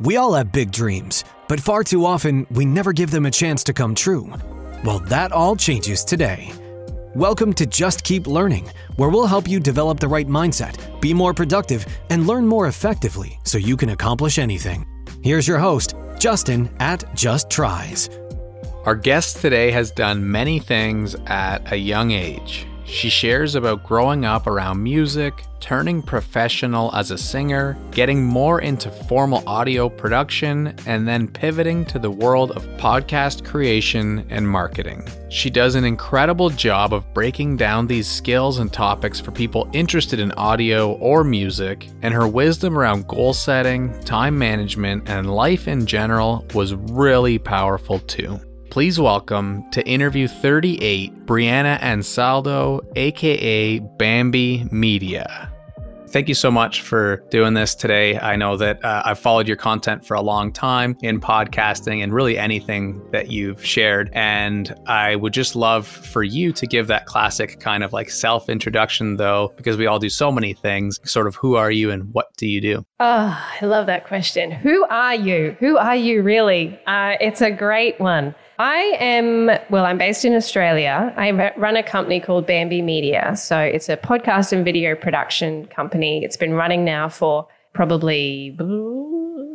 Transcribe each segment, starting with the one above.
We all have big dreams, but far too often we never give them a chance to come true. Well, that all changes today. Welcome to Just Keep Learning, where we'll help you develop the right mindset, be more productive, and learn more effectively so you can accomplish anything. Here's your host, Justin at Just Tries. Our guest today has done many things at a young age. She shares about growing up around music, turning professional as a singer, getting more into formal audio production, and then pivoting to the world of podcast creation and marketing. She does an incredible job of breaking down these skills and topics for people interested in audio or music, and her wisdom around goal setting, time management, and life in general was really powerful too. Please welcome to interview 38, Brianna Ansaldo, aka Bamby Media. Thank you so much for doing this today. I know that uh, I've followed your content for a long time in podcasting and really anything that you've shared. And I would just love for you to give that classic kind of like self introduction, though, because we all do so many things. Sort of who are you and what do you do? Oh, I love that question. Who are you? Who are you really? Uh, it's a great one. I am, well, I'm based in Australia. I run a company called Bamby Media. So it's a podcast and video production company. It's been running now for probably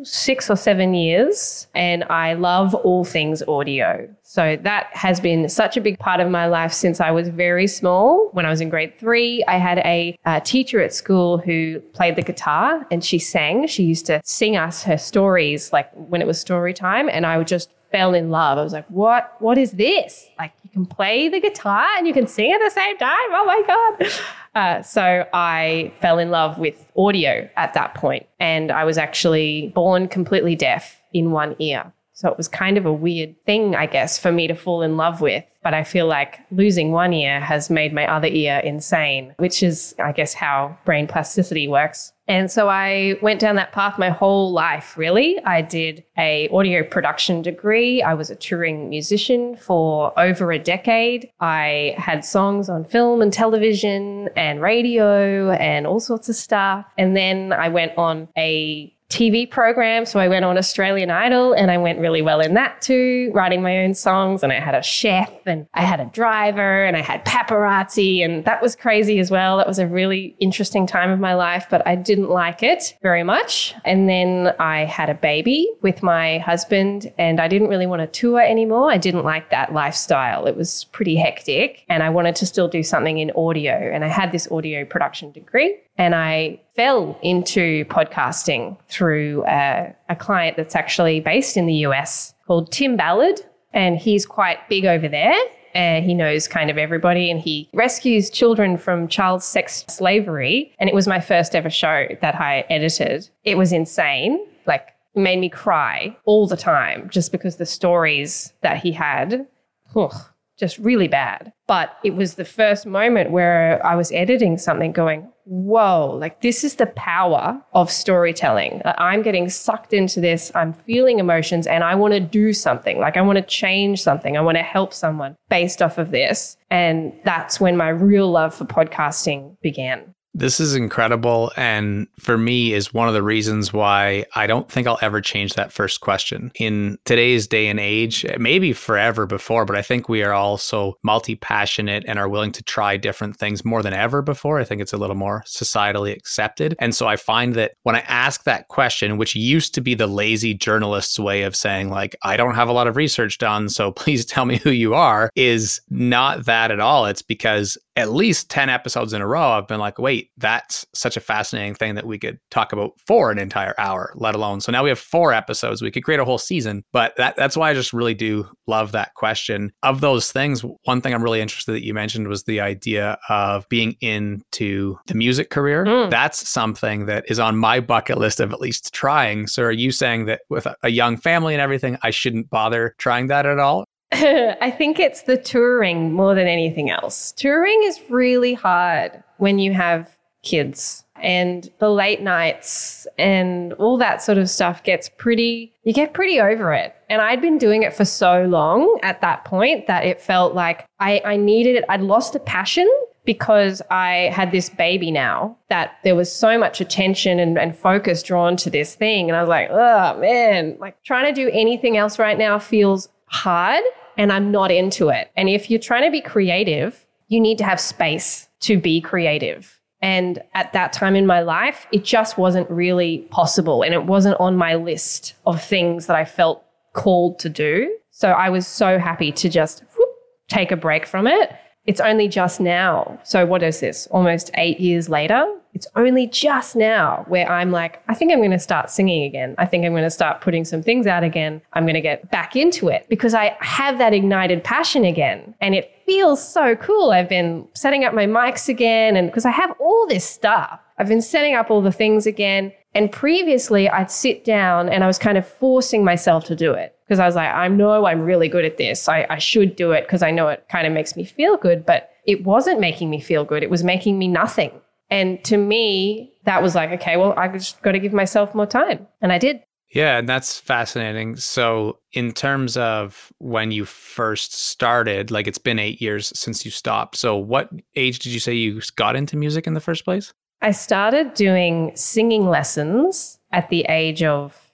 six or seven years. And I love all things audio. So that has been such a big part of my life since I was very small. When I was in grade three, I had a, a teacher at school who played the guitar and she sang. She used to sing us her stories, like when it was story time. And I would just fell in love. I was like, what, what is this? Like you can play the guitar and you can sing at the same time. Oh my God. Uh, so I fell in love with audio at that point, And I was actually born completely deaf in one ear. So it was kind of a weird thing, I guess, for me to fall in love with. But I feel like losing one ear has made my other ear insane, which is, I guess, how brain plasticity works. And so I went down that path my whole life, really. I did a audio production degree. I was a touring musician for over a decade. I had songs on film and television and radio and all sorts of stuff. And then I went on a TV program. So I went on Australian Idol and I went really well in that too, writing my own songs. And I had a chef and I had a driver and I had paparazzi. And that was crazy as well. That was a really interesting time of my life, but I didn't like it very much. And then I had a baby with my husband and I didn't really want to tour anymore. I didn't like that lifestyle. It was pretty hectic and I wanted to still do something in audio. And I had this audio production degree and I fell into podcasting through a, a, client that's actually based in the US called Tim Ballard. And he's quite big over there. Uh, he knows kind of everybody and he rescues children from child sex slavery. And it was my first ever show that I edited. It was insane. Like, it made me cry all the time just because the stories that he had. Ugh, just really bad. But it was the first moment where I was editing something going, whoa, like this is the power of storytelling. I'm getting sucked into this. I'm feeling emotions and I want to do something. Like I want to change something. I want to help someone based off of this. And that's when my real love for podcasting began. This is incredible. And for me, is one of the reasons why I don't think I'll ever change that first question. In today's day and age, maybe forever before, but I think we are all so multi passionate and are willing to try different things more than ever before. I think it's a little more societally accepted. And so I find that when I ask that question, which used to be the lazy journalist's way of saying, like, I don't have a lot of research done, so please tell me who you are, is not that at all. It's because at least 10 episodes in a row, I've been like, wait, that's such a fascinating thing that we could talk about for an entire hour, let alone. So now we have four episodes. We could create a whole season. But that, that's why I just really do love that question. Of those things, one thing I'm really interested that you mentioned was the idea of being into the music career. Mm. That's something that is on my bucket list of at least trying. So are you saying that with a young family and everything, I shouldn't bother trying that at all? I think it's the touring more than anything else. Touring is really hard when you have kids and the late nights and all that sort of stuff gets pretty, you get pretty over it. And I'd been doing it for so long at that point that it felt like I, I needed it. I'd lost the passion because I had this baby now that there was so much attention and, and focus drawn to this thing. And I was like, oh man, like trying to do anything else right now feels hard and I'm not into it. And if you're trying to be creative, you need to have space to be creative. And at that time in my life, it just wasn't really possible. And it wasn't on my list of things that I felt called to do. So I was so happy to just whoop, take a break from it it's only just now. So, what is this? Almost eight years later? It's only just now where I'm like, I think I'm going to start singing again. I think I'm going to start putting some things out again. I'm going to get back into it because I have that ignited passion again. And it feels so cool. I've been setting up my mics again. And because I have all this stuff, I've been setting up all the things again. And previously, I'd sit down and I was kind of forcing myself to do it because I was like, I know I'm really good at this. I, I should do it because I know it kind of makes me feel good. But it wasn't making me feel good. It was making me nothing. And to me, that was like, okay, well, I just got to give myself more time. And I did. Yeah, and that's fascinating. So, in terms of when you first started, like it's been eight years since you stopped. So, what age did you say you got into music in the first place? I started doing singing lessons at the age of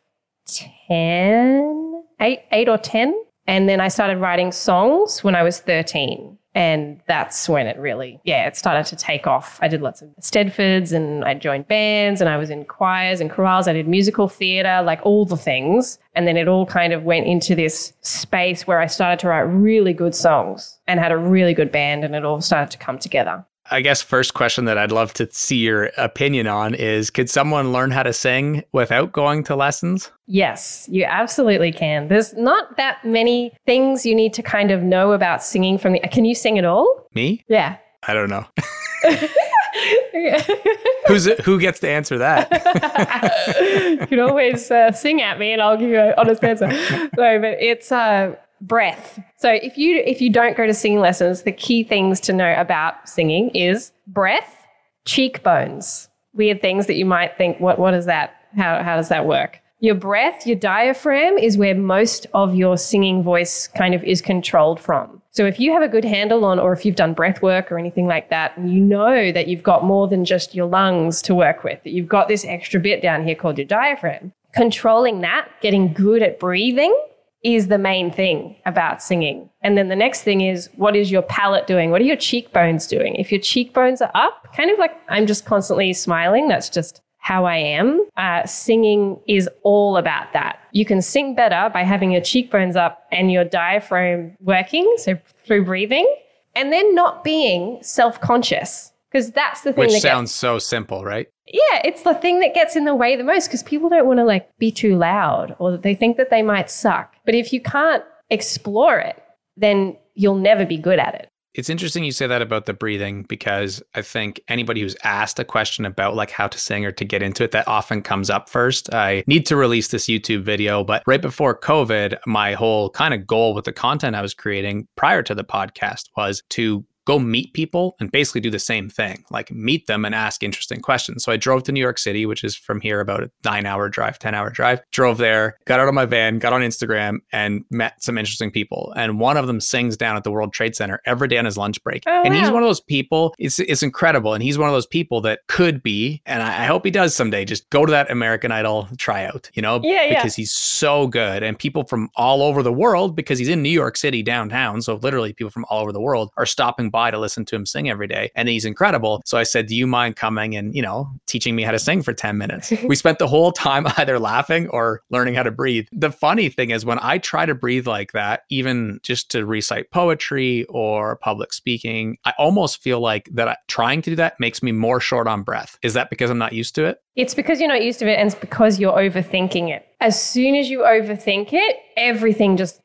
10 eight, eight or 10. And then I started writing songs when I was 13. And that's when it really, yeah, it started to take off. I did lots of Eisteddfods and I joined bands and I was in choirs and chorales. I did musical theatre, like all the things. And then it all kind of went into this space where I started to write really good songs and had a really good band and it all started to come together. I guess first question that I'd love to see your opinion on is could someone learn how to sing without going to lessons? Yes, you absolutely can. There's not that many things you need to kind of know about singing from the Can you sing at all? Me? Yeah. I don't know. Who's who gets to answer that? you can always uh, sing at me, and I'll give you an honest answer. No, but it's uh, breath. So if you if you don't go to singing lessons, the key things to know about singing is breath, cheekbones. Weird things that you might think, what what is that? How how does that work? Your breath, your diaphragm is where most of your singing voice kind of is controlled from. So if you have a good handle on, or if you've done breath work or anything like that, and you know that you've got more than just your lungs to work with, that you've got this extra bit down here called your diaphragm, controlling that, getting good at breathing is the main thing about singing. And then the next thing is what is your palate doing? What are your cheekbones doing? If your cheekbones are up, kind of like I'm just constantly smiling, that's just how I am. Uh, singing is all about that. You can sing better by having your cheekbones up and your diaphragm working, so through breathing, and then not being self conscious. Because that's the thing Which that sounds gets, so simple, right? Yeah, it's the thing that gets in the way the most because people don't want to like be too loud or they think that they might suck. But if you can't explore it, then you'll never be good at it. It's interesting you say that about the breathing because I think anybody who's asked a question about like how to sing or to get into it, that often comes up first. I need to release this YouTube video, but right before COVID, my whole kind of goal with the content I was creating prior to the podcast was to go meet people and basically do the same thing, like meet them and ask interesting questions. So I drove to New York City, which is from here about a nine hour drive, 10 hour drive, drove there, got out of my van, got on Instagram and met some interesting people. And one of them sings down at the World Trade Center every day on his lunch break. Oh, and he's one of those people, it's, it's incredible. And he's one of those people that could be, and I, I hope he does someday, just go to that American Idol tryout, you know, Yeah, yeah. because he's so good. And people from all over the world, because he's in New York City downtown. So literally people from all over the world are stopping by to listen to him sing every day. And he's incredible. So I said, Do you mind coming and, you know, teaching me how to sing for 10 minutes? we spent the whole time either laughing or learning how to breathe. The funny thing is, when I try to breathe like that, even just to recite poetry or public speaking, I almost feel like that I, trying to do that makes me more short on breath. Is that because I'm not used to it? It's because you're not used to it and it's because you're overthinking it. As soon as you overthink it, everything just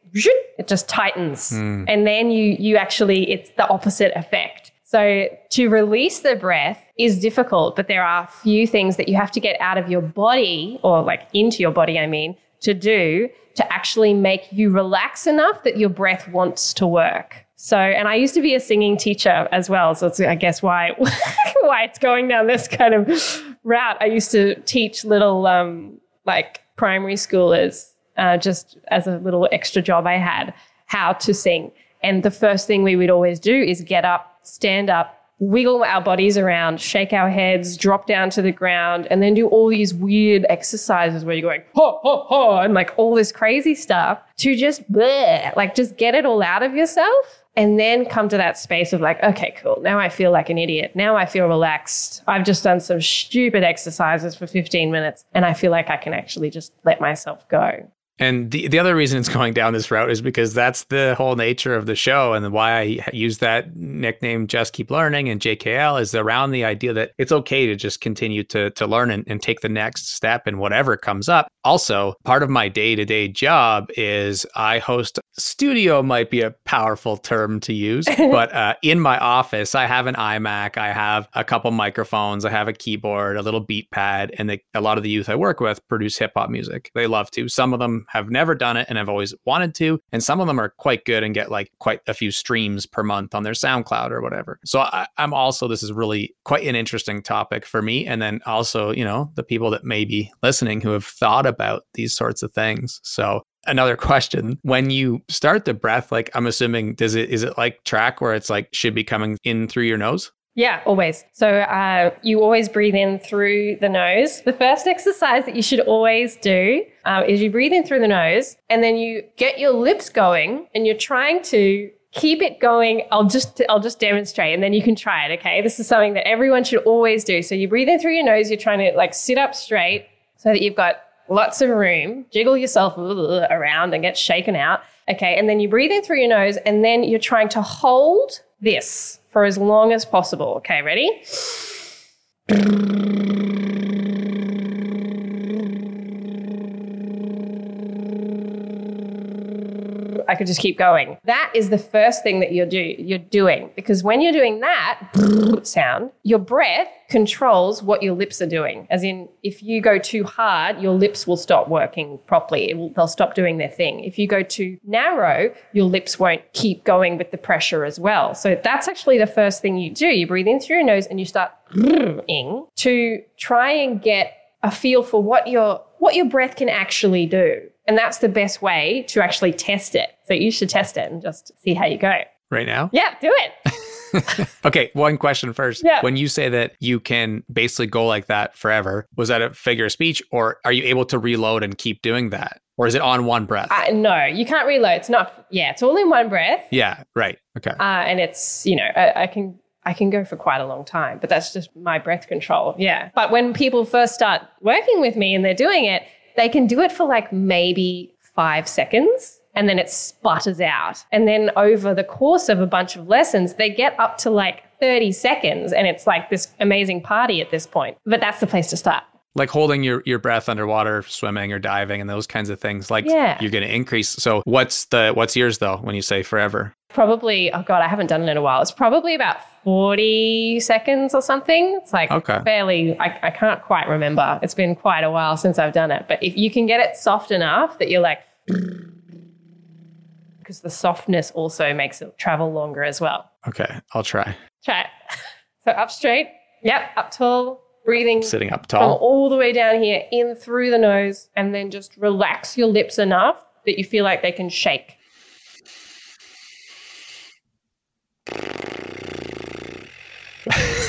it just tightens. And then you you actually it's the opposite effect. So to release the breath is difficult, but there are a few things that you have to get out of your body or like into your body, I mean, to do to actually make you relax enough that your breath wants to work. So, and I used to be a singing teacher as well. So it's, I guess, why, why it's going down this kind of route. I used to teach little, um, like primary schoolers, uh, just as a little extra job I had, how to sing. And the first thing we would always do is get up, stand up, wiggle our bodies around, shake our heads, drop down to the ground, and then do all these weird exercises where you're going, ho, ho, ho, and like all this crazy stuff to just bleh, like just get it all out of yourself. And then come to that space of like, okay, cool. Now I feel like an idiot. Now I feel relaxed. I've just done some stupid exercises for 15 minutes and I feel like I can actually just let myself go. And the, the other reason it's going down this route is because that's the whole nature of the show and why I use that nickname Just Keep Learning and JKL is around the idea that it's okay to just continue to, to learn and, and take the next step and whatever comes up. Also, part of my day to day job is I host studio, might be a powerful term to use, but uh, in my office, I have an iMac, I have a couple microphones, I have a keyboard, a little beat pad, and they, a lot of the youth I work with produce hip hop music. They love to. Some of them have never done it and have always wanted to. And some of them are quite good and get like quite a few streams per month on their SoundCloud or whatever. So I, am also, this is really quite an interesting topic for me. And then also, you know, the people that may be listening who have thought about these sorts of things. So another question when you start the breath like i'm assuming does it is it like track where it's like should be coming in through your nose yeah, always. So uh, you always breathe in through the nose. The first exercise that you should always do uh, is you breathe in through the nose and then you get your lips going and you're trying to keep it going. I'll just I'll just demonstrate and then you can try it. Okay, this is something that everyone should always do. So you breathe in through your nose. You're trying to like sit up straight so that you've got lots of room. Jiggle yourself around and get shaken out. Okay, and then you breathe in through your nose and then you're trying to hold this for as long as possible. Okay, ready? I could just keep going. That is the first thing that you're do you're doing because when you're doing that sound, your breath controls what your lips are doing. As in, if you go too hard, your lips will stop working properly. Will, they'll stop doing their thing. If you go too narrow, your lips won't keep going with the pressure as well. So that's actually the first thing you do. You breathe in through your nose and you start ing to try and get a feel for what your what your breath can actually do. And that's the best way to actually test it. So you should test it and just see how you go. Right now? Yeah, do it. okay, one question first. Yeah. When you say that you can basically go like that forever, was that a figure of speech or are you able to reload and keep doing that? Or is it on one breath? Uh, no, you can't reload. It's not, yeah, it's all in one breath. Yeah, right. Okay. Uh, and it's, you know, I, I can I can go for quite a long time, but that's just my breath control. Yeah. But when people first start working with me and they're doing it, they can do it for like maybe five seconds and then it sputters out. And then over the course of a bunch of lessons, they get up to like 30 seconds and it's like this amazing party at this point. But that's the place to start. Like holding your, your breath underwater, swimming or diving and those kinds of things. Like yeah. you're gonna increase. So what's the what's yours though when you say forever? Probably oh god, I haven't done it in a while. It's probably about 40 seconds or something. It's like okay. fairly, I, I can't quite remember. It's been quite a while since I've done it. But if you can get it soft enough that you're like, because the softness also makes it travel longer as well. Okay, I'll try. Try it. So up straight. Yep, up tall. Breathing. Sitting up tall. all the way down here, in through the nose, and then just relax your lips enough that you feel like they can shake.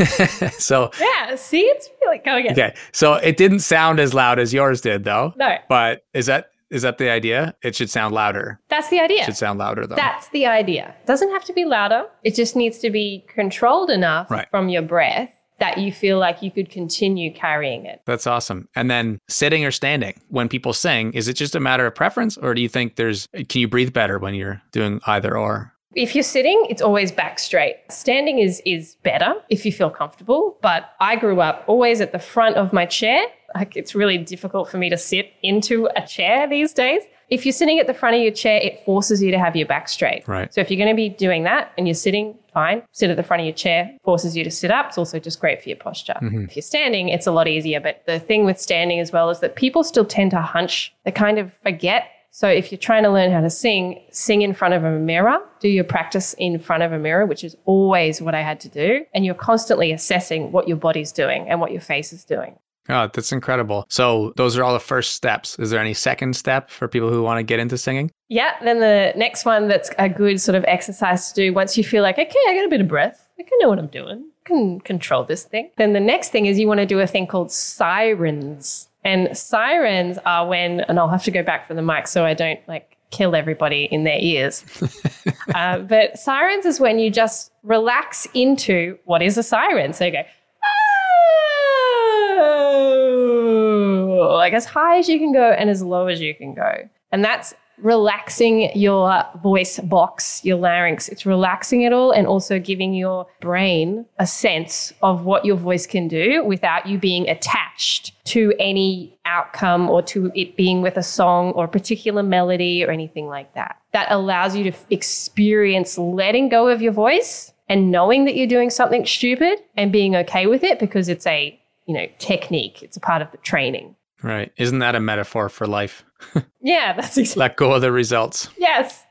so yeah, see, it's really going. In. Okay, so it didn't sound as loud as yours did, though. No, but is that is that the idea? It should sound louder. That's the idea. It should sound louder, though. That's the idea. It Doesn't have to be louder. It just needs to be controlled enough right. from your breath that you feel like you could continue carrying it. That's awesome. And then sitting or standing when people sing, is it just a matter of preference or do you think there's can you breathe better when you're doing either or? If you're sitting, it's always back straight. Standing is is better if you feel comfortable, but I grew up always at the front of my chair. Like it's really difficult for me to sit into a chair these days. If you're sitting at the front of your chair, it forces you to have your back straight. Right. So if you're going to be doing that and you're sitting, fine. Sit at the front of your chair, forces you to sit up. It's also just great for your posture. Mm-hmm. If you're standing, it's a lot easier. But the thing with standing as well is that people still tend to hunch. They kind of forget so if you're trying to learn how to sing, sing in front of a mirror, do your practice in front of a mirror, which is always what I had to do. And you're constantly assessing what your body's doing and what your face is doing. Oh, that's incredible. So those are all the first steps. Is there any second step for people who want to get into singing? Yeah. Then the next one that's a good sort of exercise to do once you feel like, okay, I got a bit of breath. I can know what I'm doing. I can control this thing. Then the next thing is you want to do a thing called sirens. And sirens are when, and I'll have to go back for the mic so I don't like kill everybody in their ears. uh, but sirens is when you just relax into what is a siren. So you go, oh, like as high as you can go and as low as you can go. And that's relaxing your voice box, your larynx. It's relaxing it all and also giving your brain a sense of what your voice can do without you being attached to any outcome or to it being with a song or a particular melody or anything like that. That allows you to experience letting go of your voice and knowing that you're doing something stupid and being okay with it because it's a, you know, technique. It's a part of the training. Right. Isn't that a metaphor for life? yeah, that's exactly. Let go of the results. Yes.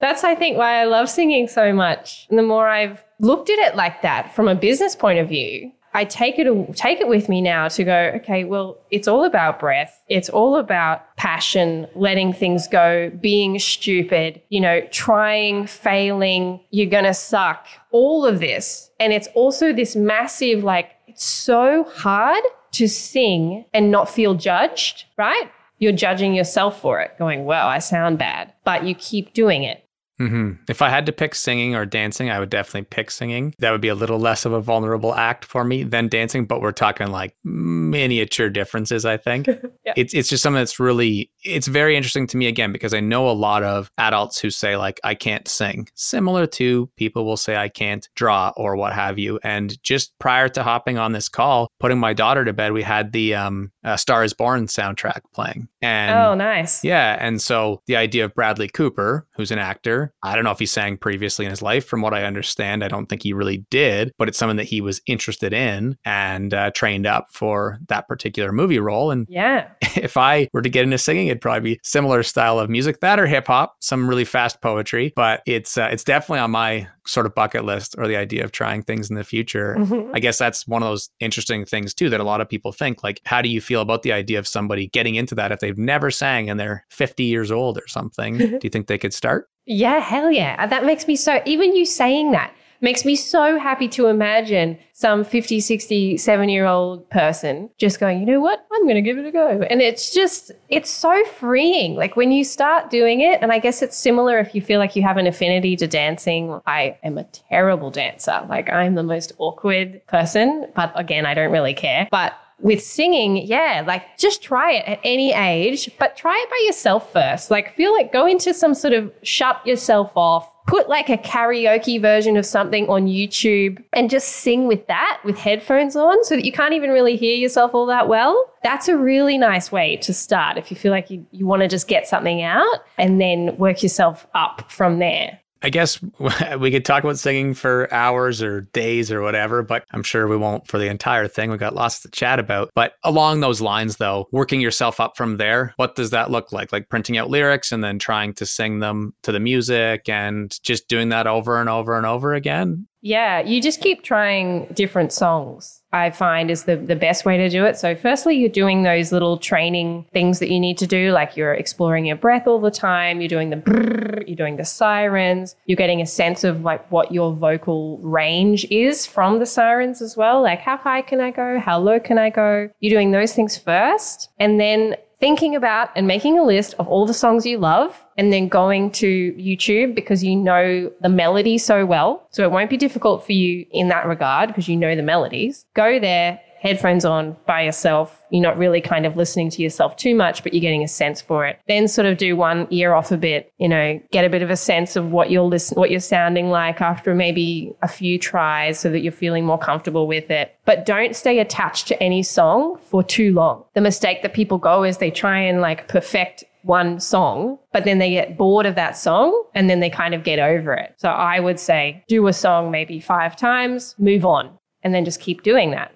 That's, I think, why I love singing so much. And the more I've looked at it like that from a business point of view, I take it take it with me now to go, okay, well, it's all about breath. It's all about passion, letting things go, being stupid, you know, trying, failing, you're going to suck. All of this. And it's also this massive like it's so hard to sing and not feel judged, right? You're judging yourself for it, going, well, I sound bad, but you keep doing it. Mm-hmm. If I had to pick singing or dancing, I would definitely pick singing. That would be a little less of a vulnerable act for me than dancing, but we're talking like miniature differences, I think. yeah. It's it's just something that's really it's very interesting to me again because I know a lot of adults who say like I can't sing, similar to people will say I can't draw or what have you. And just prior to hopping on this call, putting my daughter to bed, we had the um, uh, Star is Born soundtrack playing. And oh, nice. Yeah, and so the idea of Bradley Cooper, who's an actor, I don't know if he sang previously in his life. From what I understand, I don't think he really did, but it's something that he was interested in and uh, trained up for that particular movie role. And yeah, if I were to get into singing, it'd probably be similar style of music, that or hip hop, some really fast poetry. But it's uh, it's definitely on my sort of bucket list or the idea of trying things in the future. Mm-hmm. I guess that's one of those interesting things too that a lot of people think. Like, how do you feel about the idea of somebody getting into that if they've never sang and they're 50 years old or something? do you think they could start? Yeah, hell yeah. Uh, that makes me so, even you saying that makes me so happy to imagine some 50, 60, seven year old person just going, you know what? I'm going to give it a go. And it's just, it's so freeing. Like when you start doing it, and I guess it's similar if you feel like you have an affinity to dancing. I am a terrible dancer. Like I'm the most awkward person, but again, I don't really care. But with singing, yeah, like just try it at any age, but try it by yourself first. Like feel like go into some sort of shut yourself off, put like a karaoke version of something on YouTube and just sing with that with headphones on so that you can't even really hear yourself all that well. That's a really nice way to start if you feel like you, you want to just get something out and then work yourself up from there. I guess we could talk about singing for hours or days or whatever, but I'm sure we won't for the entire thing. We've got lots to chat about. But along those lines, though, working yourself up from there, what does that look like? Like printing out lyrics and then trying to sing them to the music and just doing that over and over and over again? Yeah, you just keep trying different songs. I find is the, the best way to do it. So, firstly, you're doing those little training things that you need to do, like you're exploring your breath all the time, you're doing the brrr, you're doing the sirens, you're getting a sense of like what your vocal range is from the sirens as well. Like, how high can I go? How low can I go? You're doing those things first. And then thinking about and making a list of all the songs you love and then going to YouTube because you know the melody so well. So it won't be difficult for you in that regard because you know the melodies. Go there, headphones on by yourself. You're not really kind of listening to yourself too much, but you're getting a sense for it. Then sort of do one ear off a bit, you know, get a bit of a sense of what you're listen, what you're sounding like after maybe a few tries so that you're feeling more comfortable with it. But don't stay attached to any song for too long. The mistake that people go is they try and like perfect one song, but then they get bored of that song and then they kind of get over it. So I would say do a song maybe five times, move on, and then just keep doing that.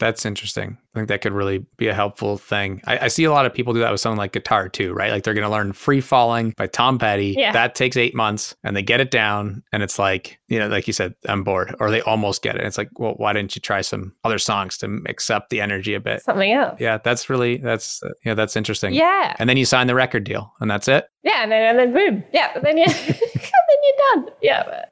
That's interesting. I think that could really be a helpful thing. I, I, see a lot of people do that with something like guitar too, right? Like they're going to learn Free Falling by Tom Petty. Yeah. That takes eight months and they get it down. And it's like, you know, like you said, I'm bored or they almost get it. It's like, well, why didn't you try some other songs to mix up the energy a bit? Something else. Yeah, that's really, that's, uh, yeah, that's interesting. Yeah. And then you sign the record deal and that's it. Yeah. And then, and then boom. Yeah. Then, you, then you're done. Yeah.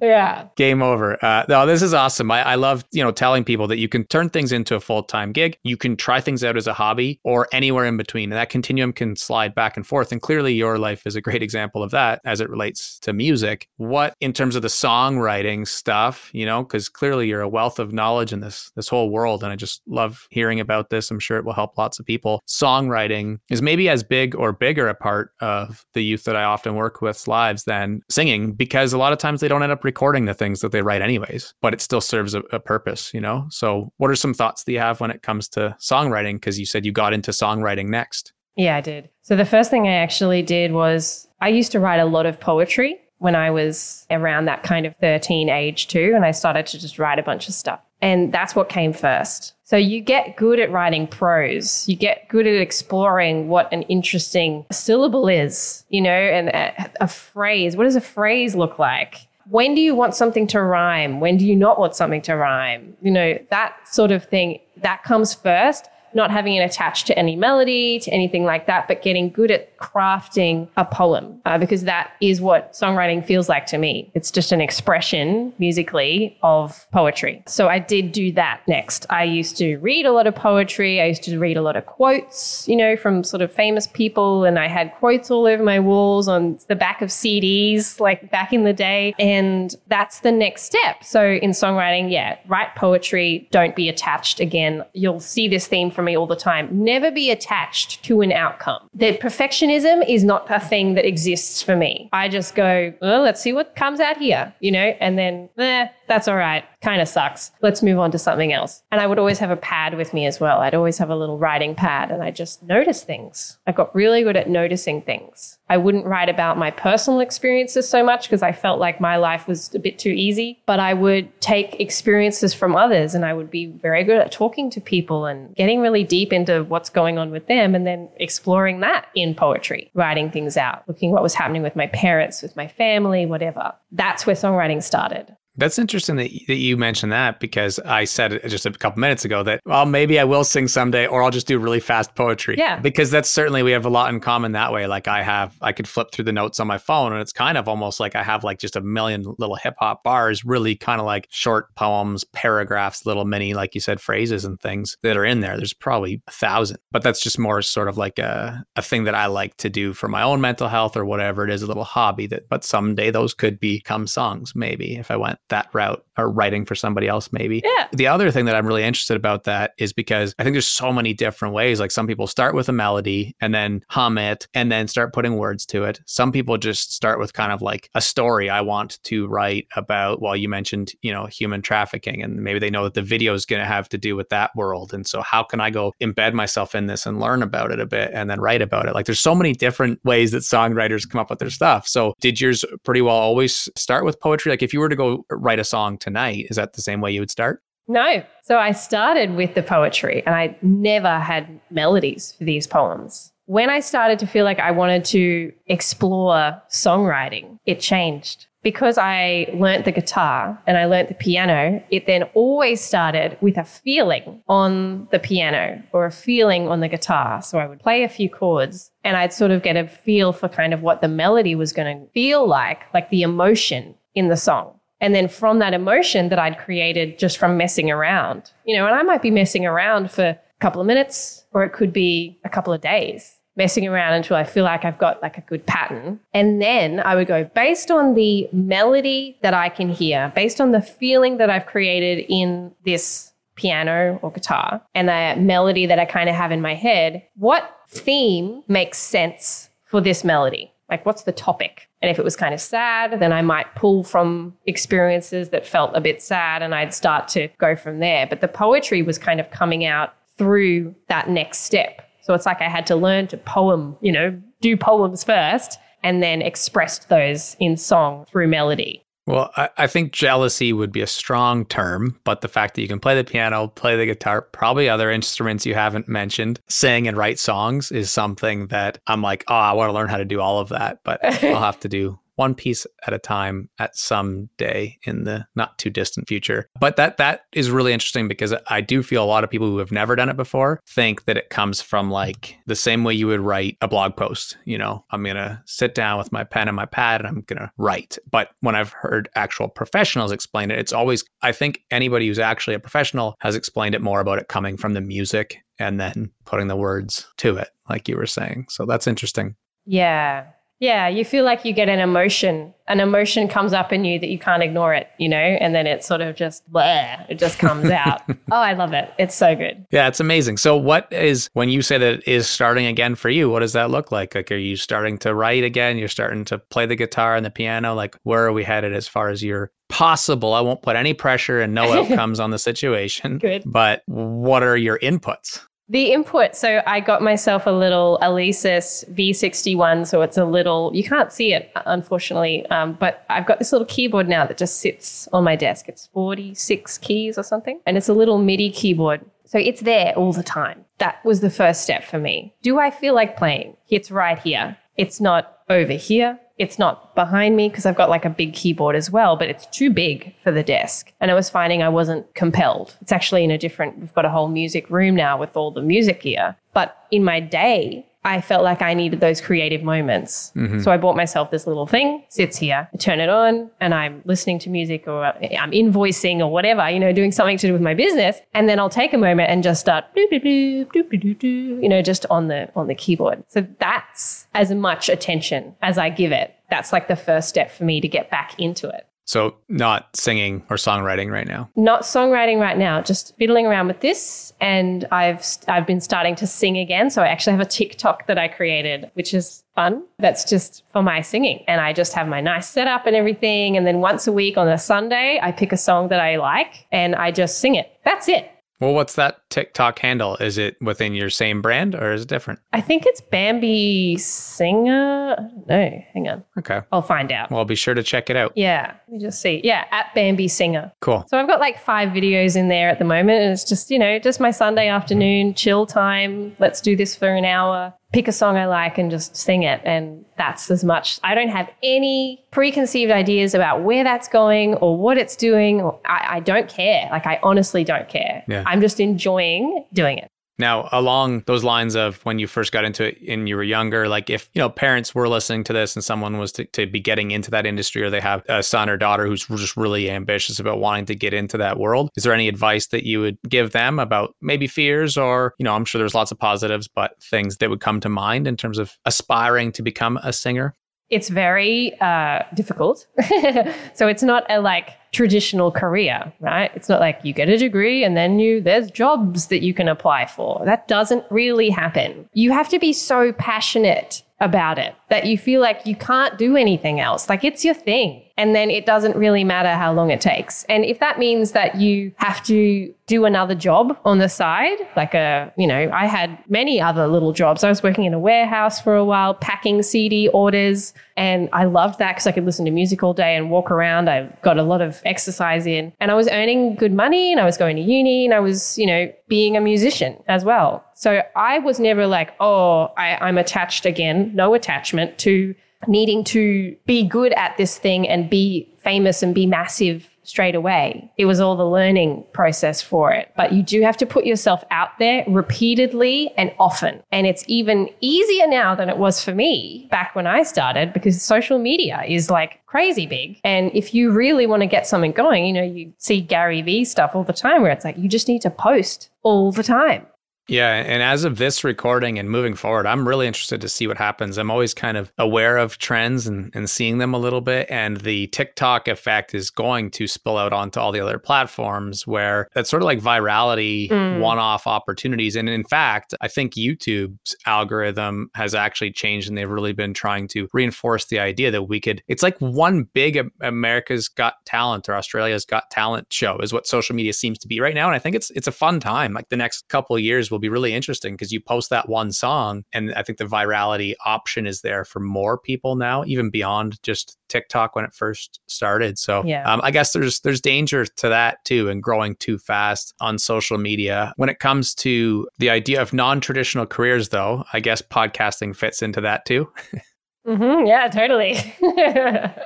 Yeah. Game over. Uh, no, this is awesome. I, I love, you know, telling people that you can turn things into a full time gig. You can try things out as a hobby or anywhere in between. And that continuum can slide back and forth. And clearly, your life is a great example of that as it relates to music. What, in terms of the songwriting stuff, you know, because clearly you're a wealth of knowledge in this this whole world, and I just love hearing about this. I'm sure it will help lots of people. Songwriting is maybe as big or bigger a part of the youth that I often work with lives than singing, because a lot of times they don't end up recording the things that they write anyways, but it still serves a, a purpose, you know. So, what are some thoughts that you have when it comes to songwriting? Because you said you got into songwriting next. Yeah, I did. So the first thing I actually did was I used to write a lot of poetry when I was around that kind of 13 age too. And I started to just write a bunch of stuff. And that's what came first. So you get good at writing prose. You get good at exploring what an interesting syllable is, you know, and a, a phrase. What does a phrase look like? When do you want something to rhyme? When do you not want something to rhyme? You know, that sort of thing, that comes first not having it attached to any melody, to anything like that, but getting good at crafting a poem uh, because that is what songwriting feels like to me. It's just an expression musically of poetry. So I did do that next. I used to read a lot of poetry. I used to read a lot of quotes, you know, from sort of famous people. And I had quotes all over my walls on the back of CDs, like back in the day. And that's the next step. So in songwriting, yeah, write poetry, don't be attached. Again, you'll see this theme from me all the time. Never be attached to an outcome. That perfectionism is not a thing that exists for me. I just go, well, let's see what comes out here, you know, and then, eh, that's all right. Kind of sucks. Let's move on to something else. And I would always have a pad with me as well. I'd always have a little writing pad and I just notice things. I got really good at noticing things. I wouldn't write about my personal experiences so much because I felt like my life was a bit too easy, but I would take experiences from others and I would be very good at talking to people and getting really deep into what's going on with them and then exploring that in poetry, writing things out, looking what was happening with my parents, with my family, whatever. That's where songwriting started. That's interesting that, that you mentioned that because I said just a couple minutes ago that, well, maybe I will sing someday or I'll just do really fast poetry. Yeah. Because that's certainly, we have a lot in common that way. Like I have, I could flip through the notes on my phone and it's kind of almost like I have like just a million little hip hop bars, really kind of like short poems, paragraphs, little mini, like you said, phrases and things that are in there. There's probably a thousand, but that's just more sort of like a, a thing that I like to do for my own mental health or whatever it is, a little hobby that, but someday those could become songs, maybe if I went that route or writing for somebody else maybe. Yeah. The other thing that I'm really interested about that is because I think there's so many different ways. Like some people start with a melody and then hum it and then start putting words to it. Some people just start with kind of like a story I want to write about. Well, you mentioned, you know, human trafficking and maybe they know that the video is going to have to do with that world. And so how can I go embed myself in this and learn about it a bit and then write about it? Like there's so many different ways that songwriters come up with their stuff. So did yours pretty well always start with poetry? Like if you were to go write a song tonight, is that the same way you would start? No. So I started with the poetry and I never had melodies for these poems. When I started to feel like I wanted to explore songwriting, it changed. Because I learnt the guitar and I learnt the piano, it then always started with a feeling on the piano or a feeling on the guitar. So I would play a few chords and I'd sort of get a feel for kind of what the melody was going to feel like, like the emotion in the song. And then from that emotion that I'd created just from messing around, you know, and I might be messing around for a couple of minutes or it could be a couple of days messing around until I feel like I've got like a good pattern. And then I would go based on the melody that I can hear, based on the feeling that I've created in this piano or guitar and the melody that I kind of have in my head, what theme makes sense for this melody? Like, what's the topic? And if it was kind of sad, then I might pull from experiences that felt a bit sad and I'd start to go from there. But the poetry was kind of coming out through that next step. So it's like I had to learn to poem, you know, do poems first and then expressed those in song through melody. Well, I, I, think jealousy would be a strong term, but the fact that you can play the piano, play the guitar, probably other instruments you haven't mentioned, sing and write songs is something that I'm like, oh, I want to learn how to do all of that, but I'll have to do one piece at a time at some day in the not too distant future. But that that is really interesting because I do feel a lot of people who have never done it before think that it comes from like the same way you would write a blog post. You know, I'm going to sit down with my pen and my pad and I'm going to write. But when I've heard actual professionals explain it, it's always, I think anybody who's actually a professional has explained it more about it coming from the music and then putting the words to it, like you were saying. So that's interesting. Yeah. Yeah, you feel like you get an emotion. An emotion comes up in you that you can't ignore it, you know, and then it sort of just blah, it just comes out. oh, I love it. It's so good. Yeah, it's amazing. So what is when you say that it is starting again for you, what does that look like? Like are you starting to write again? You're starting to play the guitar and the piano? Like where are we headed as far as your possible? I won't put any pressure and no outcomes on the situation. Good. But what are your inputs? The input. So I got myself a little Alesis V61. So it's a little, you can't see it, unfortunately, um, but I've got this little keyboard now that just sits on my desk. It's 46 keys or something, and it's a little MIDI keyboard. So it's there all the time. That was the first step for me. Do I feel like playing? It's right here. It's not over here. It's not behind me because I've got like a big keyboard as well, but it's too big for the desk. And I was finding I wasn't compelled. It's actually in a different, we've got a whole music room now with all the music gear. But in my day, I felt like I needed those creative moments. Mm-hmm. So I bought myself this little thing, sits here, I turn it on, and I'm listening to music or I'm invoicing or whatever, you know, doing something to do with my business. And then I'll take a moment and just start, you know, just on the on the keyboard. So that's as much attention as I give it. That's like the first step for me to get back into it. So, not singing or songwriting right now. Not songwriting right now. Just fiddling around with this, and I've I've been starting to sing again. So I actually have a TikTok that I created, which is fun. That's just for my singing, and I just have my nice setup and everything. And then once a week on a Sunday, I pick a song that I like and I just sing it. That's it. Well, what's that TikTok handle? Is it within your same brand or is it different? I think it's Bamby Singer. No, hang on. Okay. I'll find out. Well, I'll be sure to check it out. Yeah. Let me just see. Yeah, at Bamby Singer. Cool. So I've got like five videos in there at the moment. And it's just, you know, just my Sunday mm-hmm. afternoon chill time. Let's do this for an hour pick a song I like and just sing it. And that's as much. I don't have any preconceived ideas about where that's going or what it's doing. I, I don't care. Like, I honestly don't care. Yeah. I'm just enjoying doing it. Now, along those lines of when you first got into it and you were younger, like if, you know, parents were listening to this and someone was to, to be getting into that industry or they have a son or daughter who's just really ambitious about wanting to get into that world, is there any advice that you would give them about maybe fears or, you know, I'm sure there's lots of positives, but things that would come to mind in terms of aspiring to become a singer? It's very uh, difficult. so it's not a like traditional career, right? It's not like you get a degree and then you there's jobs that you can apply for. That doesn't really happen. You have to be so passionate about it that you feel like you can't do anything else. Like it's your thing. And then it doesn't really matter how long it takes. And if that means that you have to do another job on the side, like a, you know, I had many other little jobs. I was working in a warehouse for a while, packing CD orders. And I loved that because I could listen to music all day and walk around. I got a lot of exercise in and I was earning good money and I was going to uni and I was, you know, being a musician as well. So I was never like, oh, I, I'm attached again, no attachment to needing to be good at this thing and be famous and be massive straight away. It was all the learning process for it. But you do have to put yourself out there repeatedly and often. And it's even easier now than it was for me back when I started because social media is like crazy big. And if you really want to get something going, you know, you see Gary Vee stuff all the time where it's like you just need to post all the time. Yeah. And as of this recording and moving forward, I'm really interested to see what happens. I'm always kind of aware of trends and, and seeing them a little bit. And the TikTok effect is going to spill out onto all the other platforms where that's sort of like virality, mm. one off opportunities. And in fact, I think YouTube's algorithm has actually changed and they've really been trying to reinforce the idea that we could, it's like one big America's Got Talent or Australia's Got Talent show is what social media seems to be right now. And I think it's, it's a fun time. Like the next couple of years will be really interesting because you post that one song, and I think the virality option is there for more people now, even beyond just TikTok when it first started. So yeah. um, I guess there's there's danger to that too, and growing too fast on social media. When it comes to the idea of non-traditional careers, though, I guess podcasting fits into that too. Mm-hmm, yeah, totally.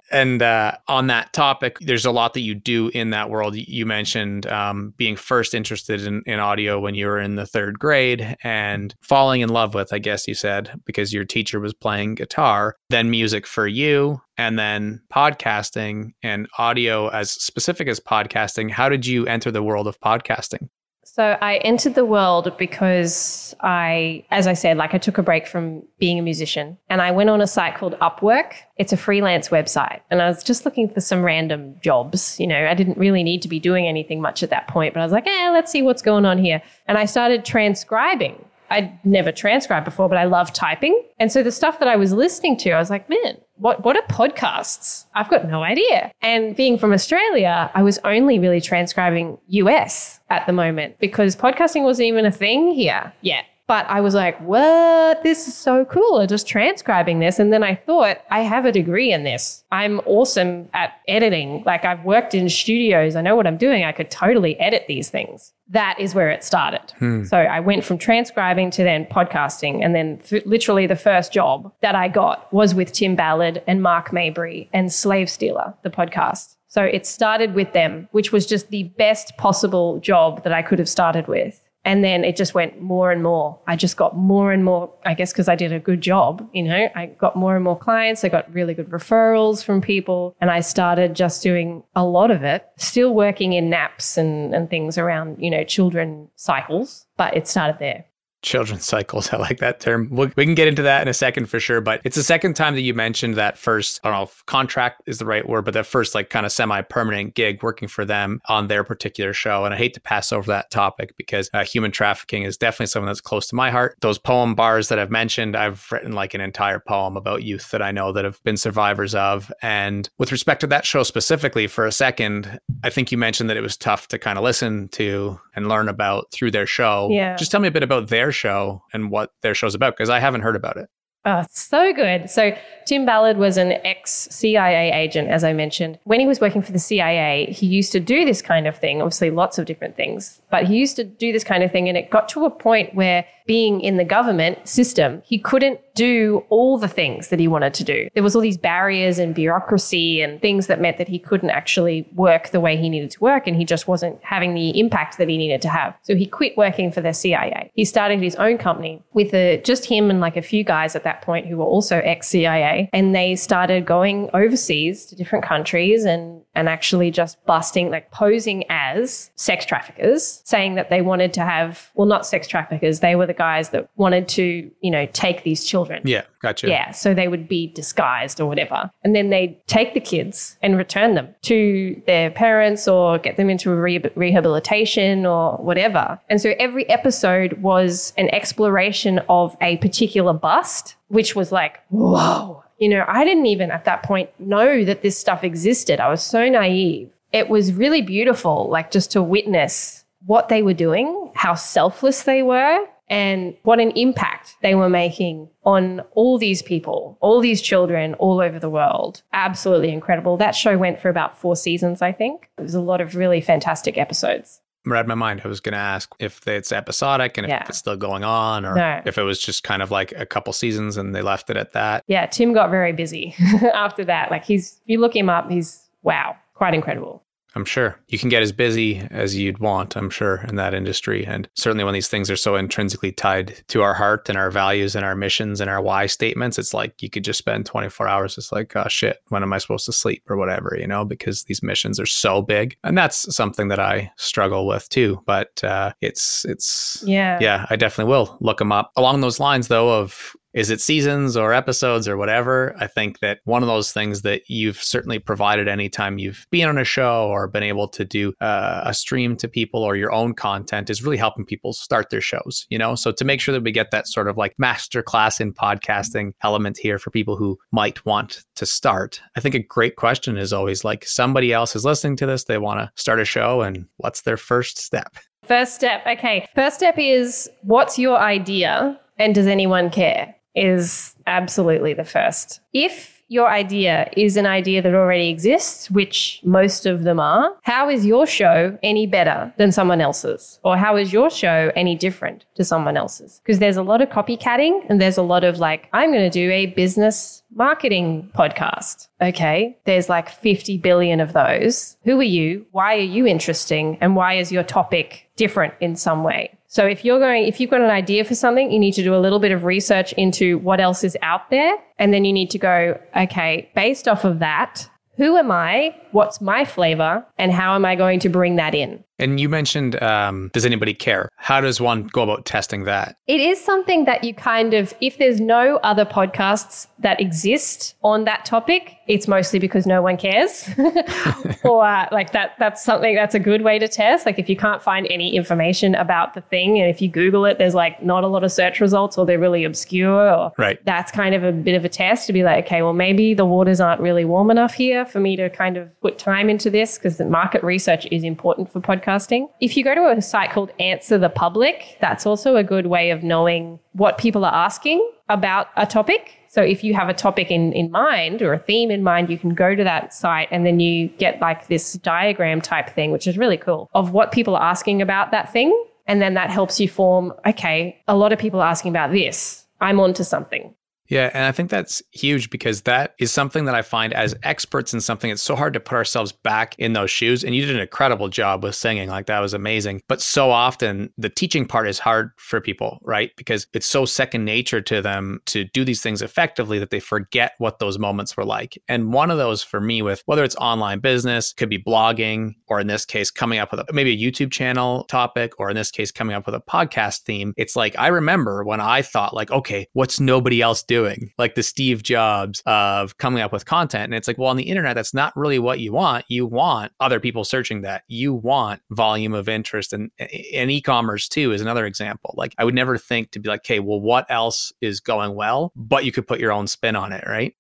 and uh, on that topic, there's a lot that you do in that world. You mentioned um, being first interested in, in audio when you were in the third grade and falling in love with, I guess you said, because your teacher was playing guitar, then music for you, and then podcasting and audio as specific as podcasting. How did you enter the world of podcasting? So I entered the world because I, as I said, like I took a break from being a musician and I went on a site called Upwork. It's a freelance website and I was just looking for some random jobs. You know, I didn't really need to be doing anything much at that point, but I was like, eh, let's see what's going on here. And I started transcribing I'd never transcribed before, but I love typing. And so the stuff that I was listening to, I was like, man, what, what are podcasts? I've got no idea. And being from Australia, I was only really transcribing US at the moment because podcasting wasn't even a thing here yet. But I was like, what? This is so cool. I'm just transcribing this. And then I thought, I have a degree in this. I'm awesome at editing. Like I've worked in studios. I know what I'm doing. I could totally edit these things. That is where it started. Hmm. So I went from transcribing to then podcasting. And then th- literally the first job that I got was with Tim Ballard and Mark Mabry and Slave Stealer, the podcast. So it started with them, which was just the best possible job that I could have started with. And then it just went more and more. I just got more and more, I guess, because I did a good job. You know, I got more and more clients. I got really good referrals from people. And I started just doing a lot of it, still working in naps and, and things around, you know, children cycles. But it started there children's cycles. I like that term. we we can get into that in a second for sure. But it's the second time that you mentioned that first, I don't know if contract is the right word, but that first like kind of semi permanent gig working for them on their particular show. And I hate to pass over that topic because uh, human trafficking is definitely something that's close to my heart. Those poem bars that I've mentioned, I've written like an entire poem about youth that I know that have been survivors of. And with respect to that show specifically, for a second, I think you mentioned that it was tough to kind of listen to and learn about through their show. Yeah. Just tell me a bit about their show and what their show's about because I haven't heard about it. Oh, so good. So Tim Ballard was an ex CIA agent, as I mentioned. When he was working for the CIA, he used to do this kind of thing, obviously, lots of different things, but he used to do this kind of thing. And it got to a point where being in the government system, he couldn't do all the things that he wanted to do. There was all these barriers and bureaucracy and things that meant that he couldn't actually work the way he needed to work and he just wasn't having the impact that he needed to have. So he quit working for the CIA. He started his own company with a, just him and like a few guys at that point who were also ex-CIA and they started going overseas to different countries and and actually just busting, like posing as sex traffickers, saying that they wanted to have, well, not sex traffickers, they were the guys that wanted to, you know, take these children. Yeah, gotcha. Yeah, so they would be disguised or whatever. And then they'd take the kids and return them to their parents or get them into a re- rehabilitation or whatever. And so every episode was an exploration of a particular bust, which was like, whoa you know, I didn't even at that point know that this stuff existed. I was so naive. It was really beautiful, like just to witness what they were doing, how selfless they were, and what an impact they were making on all these people, all these children all over the world. Absolutely incredible. That show went for about four seasons, I think. It was a lot of really fantastic episodes read my mind. I was going to ask if it's episodic and if it's still going on, or no. if it was just kind of like a couple seasons and they left it at that. Yeah, Tim got very busy after that. Like he's, you look him up, he's wow, quite incredible. I'm sure you can get as busy as you'd want, I'm sure, in that industry. And certainly when these things are so intrinsically tied to our heart and our values and our missions and our why statements, it's like you could just spend 24 hours just like, oh shit, when am I supposed to sleep or whatever, you know, because these missions are so big. And that's something that I struggle with too. But uh, it's, it's, yeah, yeah, I definitely will look them up. Along those lines, though, of is it seasons or episodes or whatever? I think that one of those things that you've certainly provided anytime you've been on a show or been able to do uh, a stream to people or your own content is really helping people start their shows, you know? So to make sure that we get that sort of like master class in podcasting element here for people who might want to start, I think a great question is always like somebody else is listening to this, they want to start a show, and what's their first step? First step. Okay. First step is what's your idea and does anyone care? Is absolutely the first. If your idea is an idea that already exists, which most of them are, how is your show any better than someone else's? Or how is your show any different to someone else's? Because there's a lot of copycatting and there's a lot of like, I'm going to do a business marketing podcast. Okay. There's like 50 billion of those. Who are you? Why are you interesting? And why is your topic different in some way? So if you're going, if you've got an idea for something, you need to do a little bit of research into what else is out there. And then you need to go, okay, based off of that, who am I? What's my flavor? And how am I going to bring that in? And you mentioned, um, does anybody care? How does one go about testing that? It is something that you kind of, if there's no other podcasts that exist on that topic, it's mostly because no one cares. or uh, like that, that's something that's a good way to test. Like if you can't find any information about the thing, and if you Google it, there's like not a lot of search results or they're really obscure. Or right. That's kind of a bit of a test to be like, okay, well, maybe the waters aren't really warm enough here for me to kind of put time into this because the market research is important for podcasting. If you go to a site called Answer the Public, that's also a good way of knowing what people are asking about a topic. So if you have a topic in, in mind or a theme in mind, you can go to that site and then you get like this diagram type thing, which is really cool, of what people are asking about that thing. And then that helps you form, okay, a lot of people are asking about this. I'm onto something. Yeah, and I think that's huge because that is something that I find as experts in something, it's so hard to put ourselves back in those shoes. And you did an incredible job with singing, like that was amazing. But so often the teaching part is hard for people, right? Because it's so second nature to them to do these things effectively that they forget what those moments were like. And one of those for me, with whether it's online business, could be blogging, or in this case, coming up with a, maybe a YouTube channel topic, or in this case, coming up with a podcast theme. It's like I remember when I thought, like, okay, what's nobody else doing? Doing, like the Steve Jobs of coming up with content. And it's like, well, on the internet, that's not really what you want. You want other people searching that. You want volume of interest. And, and e commerce, too, is another example. Like, I would never think to be like, okay, well, what else is going well? But you could put your own spin on it, right?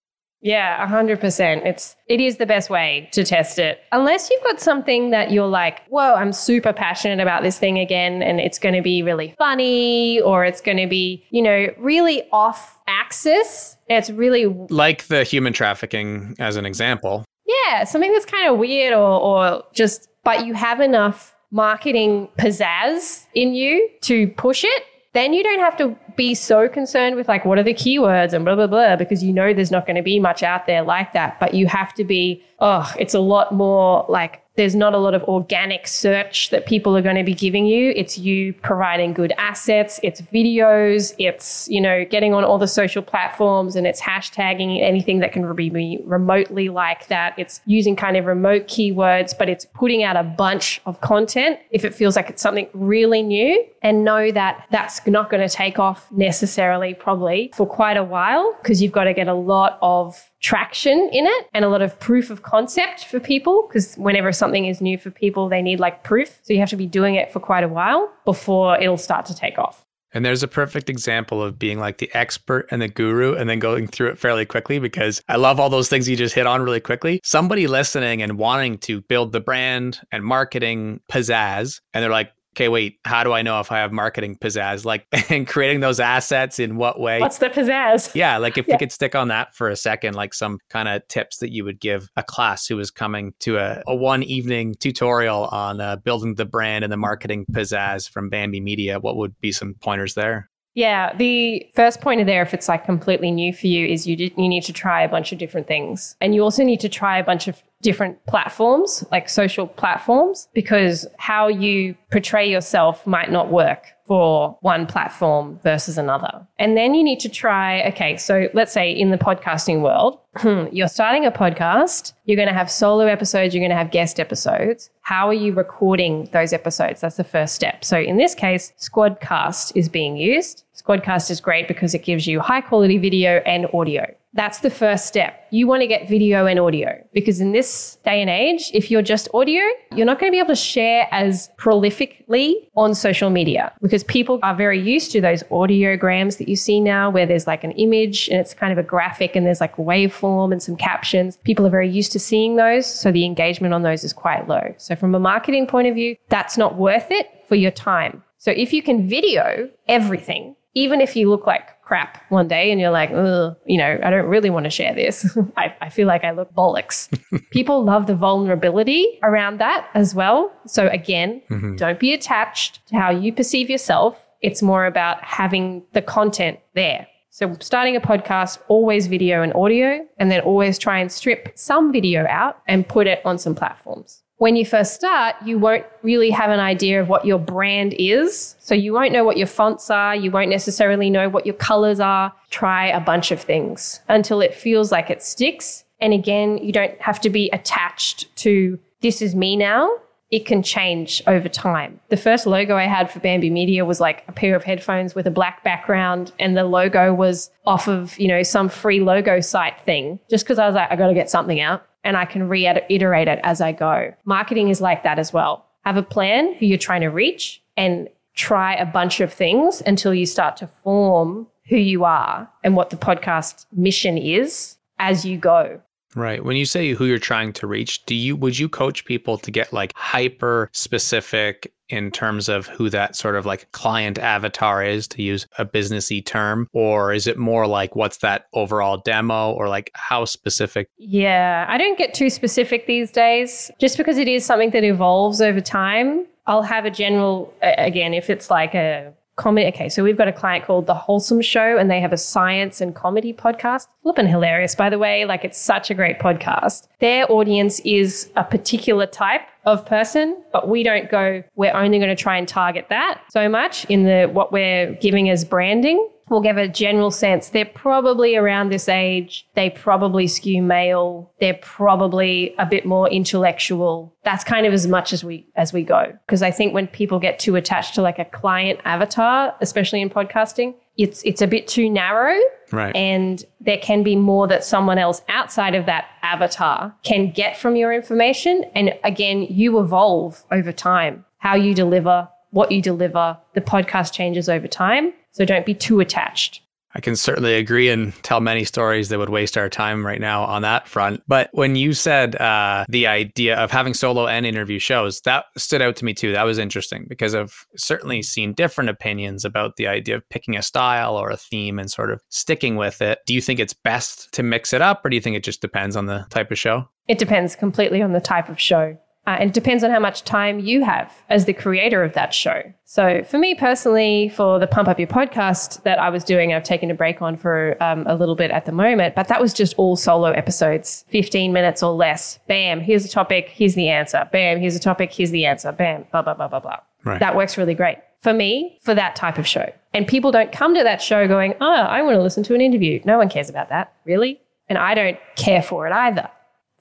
Yeah, 100%. It's it is the best way to test it. Unless you've got something that you're like, "Whoa, I'm super passionate about this thing again and it's going to be really funny or it's going to be, you know, really off axis." It's really like the human trafficking as an example. Yeah, something that's kind of weird or or just but you have enough marketing pizzazz in you to push it then you don't have to be so concerned with like what are the keywords and blah blah blah because you know there's not going to be much out there like that but you have to be oh it's a lot more like there's not a lot of organic search that people are going to be giving you. It's you providing good assets, it's videos, it's, you know, getting on all the social platforms and it's hashtagging anything that can be remotely like that. It's using kind of remote keywords, but it's putting out a bunch of content if it feels like it's something really new and know that that's not going to take off necessarily probably for quite a while because you've got to get a lot of traction in it and a lot of proof of concept for people because whenever something is new for people, they need like proof. So you have to be doing it for quite a while before it'll start to take off. And there's a perfect example of being like the expert and the guru and then going through it fairly quickly because I love all those things you just hit on really quickly. Somebody listening and wanting to build the brand and marketing pizzazz, and they're like, okay, wait, how do I know if I have marketing pizzazz? Like, and creating those assets in what way? What's the pizzazz? Yeah, like if yeah. we could stick on that for a second, like some kind of tips that you would give a class who is coming to a, a one evening tutorial on uh, building the brand and the marketing pizzazz from Bamby Media, what would be some pointers there? Yeah, the first pointer there, if it's like completely new for you, is you you need to try a bunch of different things, and you also need to try a bunch of different platforms, like social platforms, because how you portray yourself might not work for one platform versus another. And then you need to try, okay, so let's say in the podcasting world, you're starting a podcast, you're going to have solo episodes, you're going to have guest episodes. How are you recording those episodes? That's the first step. So in this case, Squadcast is being used. Squadcast is great because it gives you high quality video and audio. That's the first step. You want to get video and audio because in this day and age, if you're just audio, you're not going to be able to share as prolifically on social media because people are very used to those audiograms that you see now where there's like an image and it's kind of a graphic and there's like a waveform and some captions. People are very used to seeing those. So the engagement on those is quite low. So from a marketing point of view, that's not worth it for your time. So if you can video everything, even if you look like crap one day and you're like, Ugh, you know, I don't really want to share this. I, I feel like I look bollocks. People love the vulnerability around that as well. So again, Mhm. don't be attached to how you perceive yourself. It's more about having the content there. So, starting a podcast, always video and audio, and then always try and strip some video out and put it on some platforms. When you first start, you won't really have an idea of what your brand is. So, you won't know what your fonts are. You won't necessarily know what your colors are. Try a bunch of things until it feels like it sticks. And again, you don't have to be attached to this is me now it can change over time. The first logo I had for Bamby Media was like a pair of headphones with a black background, and the logo was off of, you know, some free logo site thing, just because I was like, I got to get something out and I can reiterate it as I go. Marketing is like that as well. Have a plan who you're trying to reach and try a bunch of things until you start to form who you are and what the podcast mission is as you go. Right. When you say who you're trying to reach, do you would you coach people to get like hyper specific in terms of who that sort of like client avatar is to use a businessy term? Or is it more like what's that overall demo? Or like how specific? Yeah, I don't get too specific these days. Just because it is something that evolves over time. I'll have a general, again, if it's like a comedy. Okay, so we've got a client called The Wholesome Show and they have a science and comedy podcast. Flippin' hilarious, by the way. Like it's such a great podcast. Their audience is a particular type of person, but we don't go, we're only going to try and target that so much in the what we're giving as branding. We'll give a general sense. They're probably around this age. They probably skew male. They're probably a bit more intellectual. That's kind of as much as we as we go. Because I think when people get too attached to like a client avatar, especially in podcasting, it's it's a bit too narrow right and there can be more that someone else outside of that avatar can get from your information. And again, you evolve over time. How you deliver, what you deliver, the podcast changes over time. So don't be too attached. I can certainly agree and tell many stories that would waste our time right now on that front. But when you said uh, the idea of having solo and interview shows, that stood out to me too. That was interesting because I've certainly seen different opinions about the idea of picking a style or a theme and sort of sticking with it. Do you think it's best to mix it up or do you think it just depends on the type of show? It depends completely on the type of show. Uh, and it depends on how much time you have as the creator of that show. So, for me personally, for the Pump Up Your podcast that I was doing, I've taken a break on for um, a little bit at the moment, but that was just all solo episodes, 15 minutes or less. Bam, here's a topic, here's the answer. Bam, here's a topic, here's the answer. Bam, blah, blah, blah, blah, blah. Right. That works really great for me for that type of show. And people don't come to that show going, oh, I want to listen to an interview. No one cares about that, really. And I don't care for it either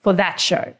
for that show.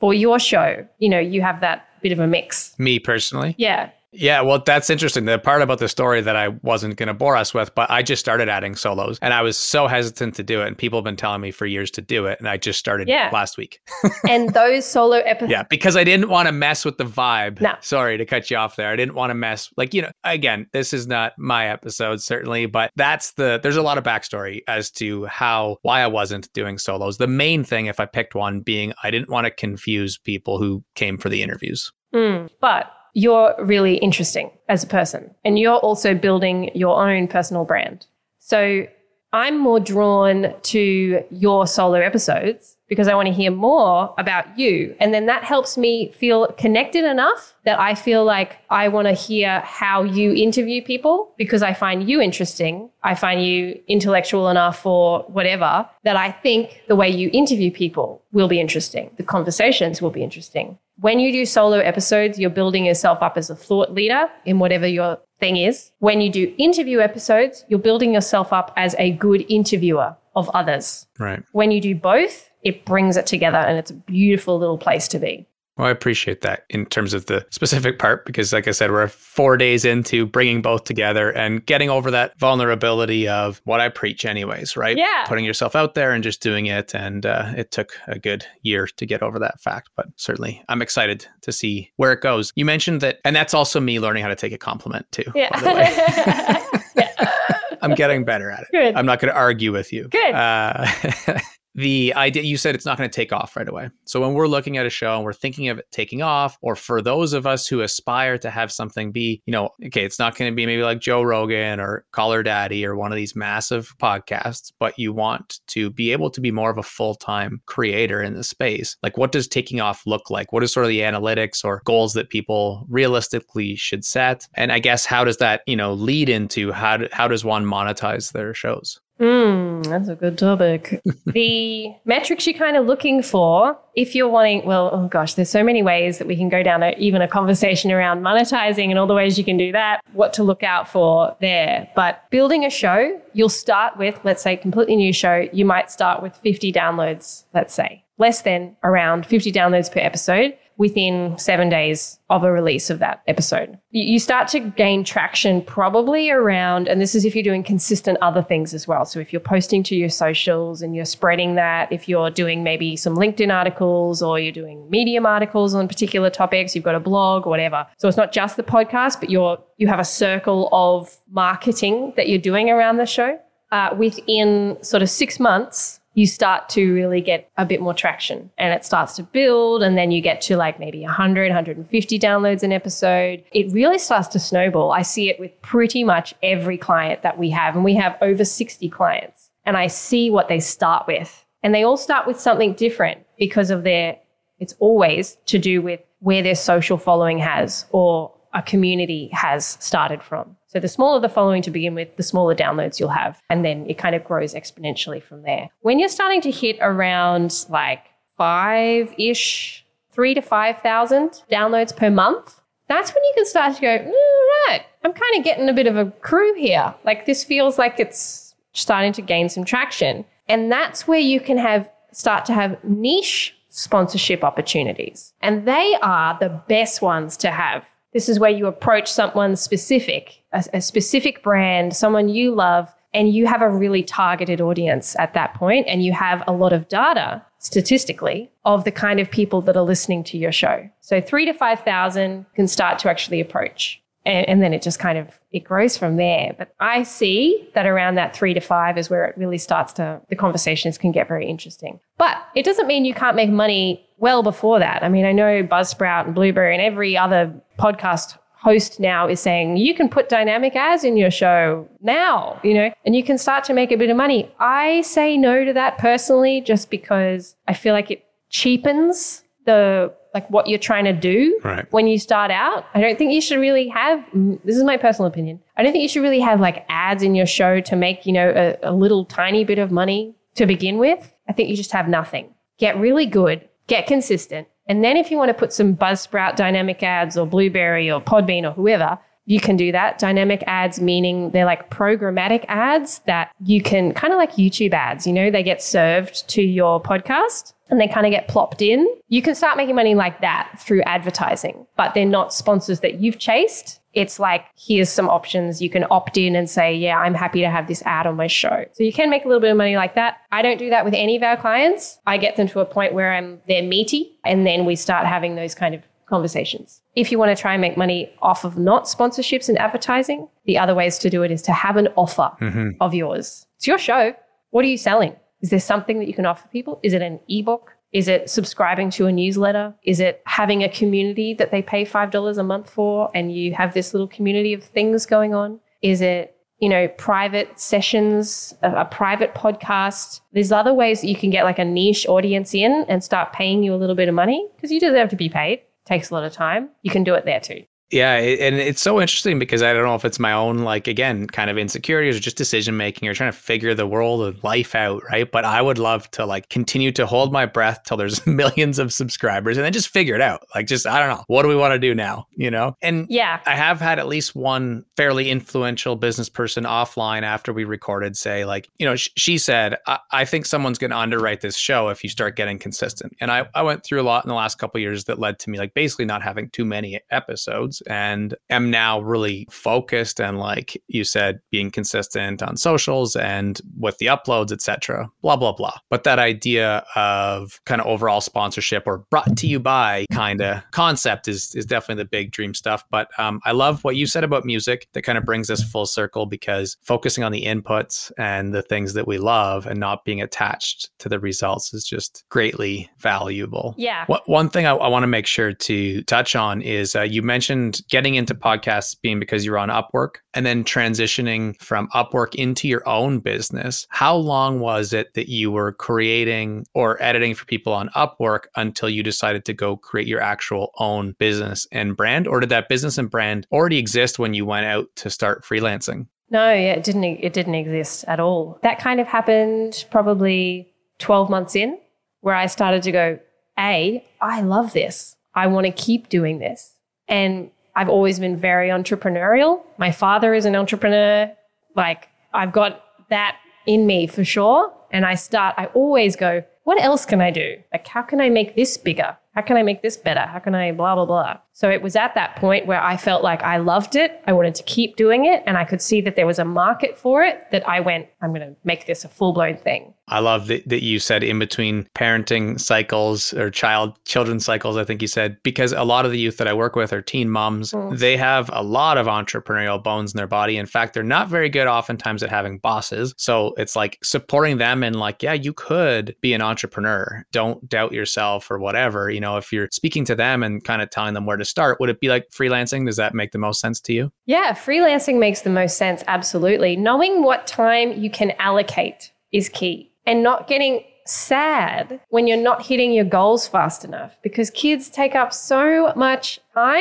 For your show, you know, you have that bit of a mix. Me personally? Yeah. Yeah, well, that's interesting. The part about the story that I wasn't going to bore us with, but I just started adding solos and I was so hesitant to do it. And people have been telling me for years to do it. And I just started Yeah. last week. and those solo episodes. Yeah, because I didn't want to mess with the vibe. No. Sorry to cut you off there. I didn't want to mess like, you know, again, this is not my episode certainly, but that's the there's a lot of backstory as to how why I wasn't doing solos. The main thing if I picked one being I didn't want to confuse people who came for the interviews. Mm. But you're really interesting as a person, and you're also building your own personal brand. So I'm more drawn to your solo episodes because I want to hear more about you. And then that helps me feel connected enough that I feel like I want to hear how you interview people because I find you interesting. I find you intellectual enough or whatever that I think the way you interview people will be interesting. The conversations will be interesting. When you do solo episodes, you're building yourself up as a thought leader in whatever your thing is. When you do interview episodes, you're building yourself up as a good interviewer of others. Right. When you do both, it brings it together and it's a beautiful little place to be. Well, I appreciate that in terms of the specific part because, like I said, we're four days into bringing both together and getting over that vulnerability of what I preach, anyways, right? Yeah. Putting yourself out there and just doing it. And uh, it took a good year to get over that fact, but certainly I'm excited to see where it goes. You mentioned that, and that's also me learning how to take a compliment too. Yeah. by the way. I'm getting better at it. Good. I'm not going to argue with you. Good. Uh, the idea you said it's not going to take off right away. So when we're looking at a show and we're thinking of it taking off, or for those of us who aspire to have something be, you know, okay, it's not going to be maybe like Joe Rogan or Call Her Daddy or one of these massive podcasts, but you want to be able to be more of a full time creator in the space. Like, what does taking off look like? What is sort of the analytics or goals that people realistically should set? And I guess how does that, you know, lead into how do, how does one monetize their shows? Hmm, that's a good topic. the metrics you're kind of looking for, if you're wanting, well, oh gosh, there's so many ways that we can go down a, even a conversation around monetizing and all the ways you can do that, what to look out for there. But building a show, you'll start with, let's say, completely new show. You might start with 50 downloads, let's say, less than around 50 downloads per episode within seven days of a release of that episode. You start to gain traction probably around, and this is if you're doing consistent other things as well. So if you're posting to your socials and you're spreading that, if you're doing maybe some LinkedIn articles or you're doing Medium articles on particular topics, you've got a blog whatever. So it's not just the podcast, but you're you have a circle of marketing that you're doing around the show. Uh, within sort of six months, you start to really get a bit more traction and it starts to build and then you get to like maybe 100 150 downloads an episode. It really starts to snowball. I see it with pretty much every client that we have and we have over 60 clients and i see what they start with. And they all start with something different because of their it's always to do with where their social following has or a community has started from so the smaller the following to begin with, the smaller downloads you'll have. And then it kind of grows exponentially from there. When you're starting to hit around like five ish, three to 5,000 downloads per month, that's when you can start to go, mm, right, I'm kind of getting a bit of a crew here. Like this feels like it's starting to gain some traction. And that's where you can have start to have niche sponsorship opportunities. And they are the best ones to have this is where you approach someone specific, a, a specific brand, someone you love, and you have a really targeted audience at that point, and you have a lot of data statistically of the kind of people that are listening to your show. So three to 5,000 can start to actually approach. And, and, then it just kind of it grows from there but i see that around that three to five is where it really starts to the conversations can get very interesting but it doesn't mean you can't make money well before that i mean i know buzzsprout and Blubrry and every other podcast host now is saying you can put dynamic ads in your show now, you know, and you can start to make a bit of money. I say no to that personally just because I feel like it cheapens the like what you're trying to do right. when you start out. I don't think you should really have this is my personal opinion. I don't think you should really have like ads in your show to make, you know, a, a little tiny bit of money to begin with. I think you just have nothing. Get really good, get consistent, and then if you want to put some Buzzsprout dynamic ads or Blubrry or Podbean or whoever, you can do that. Dynamic ads, meaning they're like programmatic ads that you can kind of like YouTube ads, you know, they get served to your podcast and they kind of get plopped in. You can start making money like that through advertising, but they're not sponsors that you've chased it's like, here's some options. You can opt in and say, yeah, I'm happy to have this ad on my show. So you can make a little bit of money like that. I don't do that with any of our clients. I get them to a point where I'm they're meaty and then we start having those kind of conversations. If you want to try and make money off of not sponsorships and advertising, the other ways to do it is to have an offer mm-hmm. of yours. It's your show. What are you selling? Is there something that you can offer people? Is it an ebook? Is it subscribing to a newsletter? Is it having a community that they pay $5 a month for and you have this little community of things going on? Is it, you know, private sessions, a, a private podcast? There's other ways that you can get like a niche audience in and start paying you a little bit of money because you deserve to be paid. Takes a lot of time. You can do it there too. Yeah, and it's so interesting because I don't know if it's my own like again kind of insecurities or just decision making or trying to figure the world of life out, right? But I would love to like continue to hold my breath till there's millions of subscribers and then just figure it out. Like just I don't know, what do we want to do now, you know? And yeah, I have had at least one fairly influential business person offline after we recorded say like, you know, sh- she said, I-, I think someone's going to underwrite this show if you start getting consistent. And I I went through a lot in the last couple years that led to me like basically not having too many episodes and am now really focused and like you said being consistent on socials and with the uploads etc blah blah blah. But that idea of kind of overall sponsorship or brought to you by kind of concept is is definitely the big dream stuff. But um, i love what you said about music that kind of brings us full circle because focusing on the inputs and the things that we love and not being attached to the results is just greatly valuable. Yeah. what, one thing I, I want to make sure to touch on is uh, you mentioned getting into podcasts being because you're on Upwork and then transitioning from Upwork into your own business. How long was it that you were creating or editing for people on Upwork until you decided to go create your actual own business and brand? Or did that business and brand already exist when you went out to start freelancing? No, yeah, it didn't. It didn't exist at all. That kind of happened probably twelve months in, where I started to go, "A, I love this. I want to keep doing this." And I've always been very entrepreneurial. My father is an entrepreneur. Like I've got that in me for sure. And I start. I always go, "What else can I do? Like, how can I make this bigger? How can I make this better? How can I blah blah blah?" So it was at that point where I felt like I loved it. I wanted to keep doing it. And I could see that there was a market for it that I went, I'm going to make this a full blown thing. I love that, that you said in between parenting cycles or child children cycles. I think you said because a lot of the youth that I work with are teen moms. Mm. They have a lot of entrepreneurial bones in their body. In fact, they're not very good oftentimes at having bosses. So it's like supporting them and like, yeah, you could be an entrepreneur. Don't doubt yourself or whatever. You know, if you're speaking to them and kind of telling them where to start, would it be like freelancing? Does that make the most sense to you? Yeah, freelancing makes the most sense. Absolutely. Knowing what time you can allocate is key and not getting sad when you're not hitting your goals fast enough because kids take up so much time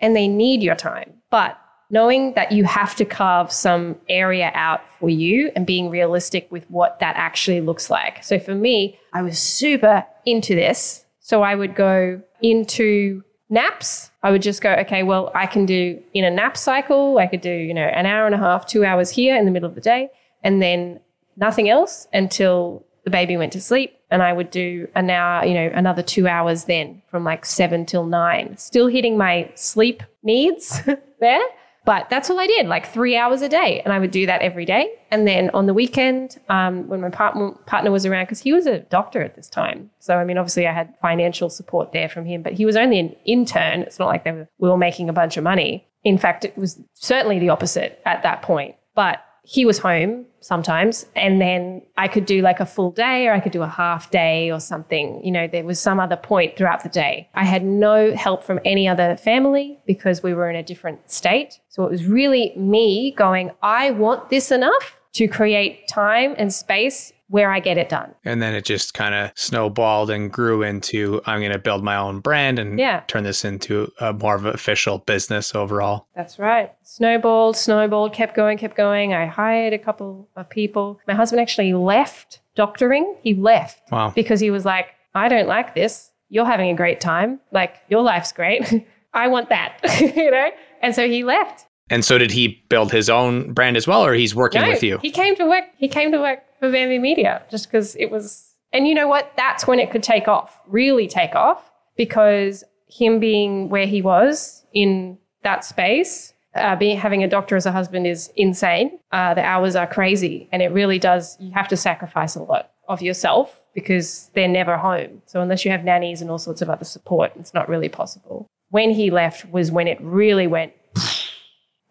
and they need your time. But knowing that you have to carve some area out for you and being realistic with what that actually looks like. So for me, I was super into this. So I would go into naps. I would just go, okay, well, I can do in a nap cycle, I could do, you know, an hour and a half, two hours here in the middle of the day, and then nothing else until the baby went to sleep. And I would do an hour, you know, another two hours then from like seven till nine, still hitting my sleep needs there. But that's all I did, like three hours a day. And I would do that every day. And then on the weekend, um, when my partner, partner was around, because he was a doctor at this time. So, I mean, obviously I had financial support there from him, but he was only an intern. It's not like they were, we were making a bunch of money. In fact, it was certainly the opposite at that point. But he was home sometimes and then I could do like a full day or I could do a half day or something. You know, there was some other point throughout the day. I had no help from any other family because we were in a different state. So it was really me going, I want this enough to create time and space where I get it done. And then it just kind of snowballed and grew into I'm going to build my own brand and Yeah. turn this into a more of an official business overall. That's right. Snowballed, snowballed, kept going, kept going. I hired a couple of people. My husband actually left doctoring. He left Wow. because he was like, I don't like this. You're having a great time. Like, your life's great. I want that, you know? And so he left. And so did he build his own brand as well, or he's working No, with you? He came to work. He came to work for Bamby Media just because it was. And you know what? That's when it could take off, really take off, because him being where he was in that space, uh, being having a doctor as a husband is insane. Uh, the hours are crazy, and it really does. You have to sacrifice a lot of yourself because they're never home. So unless you have nannies and all sorts of other support, it's not really possible. When he left was when it really went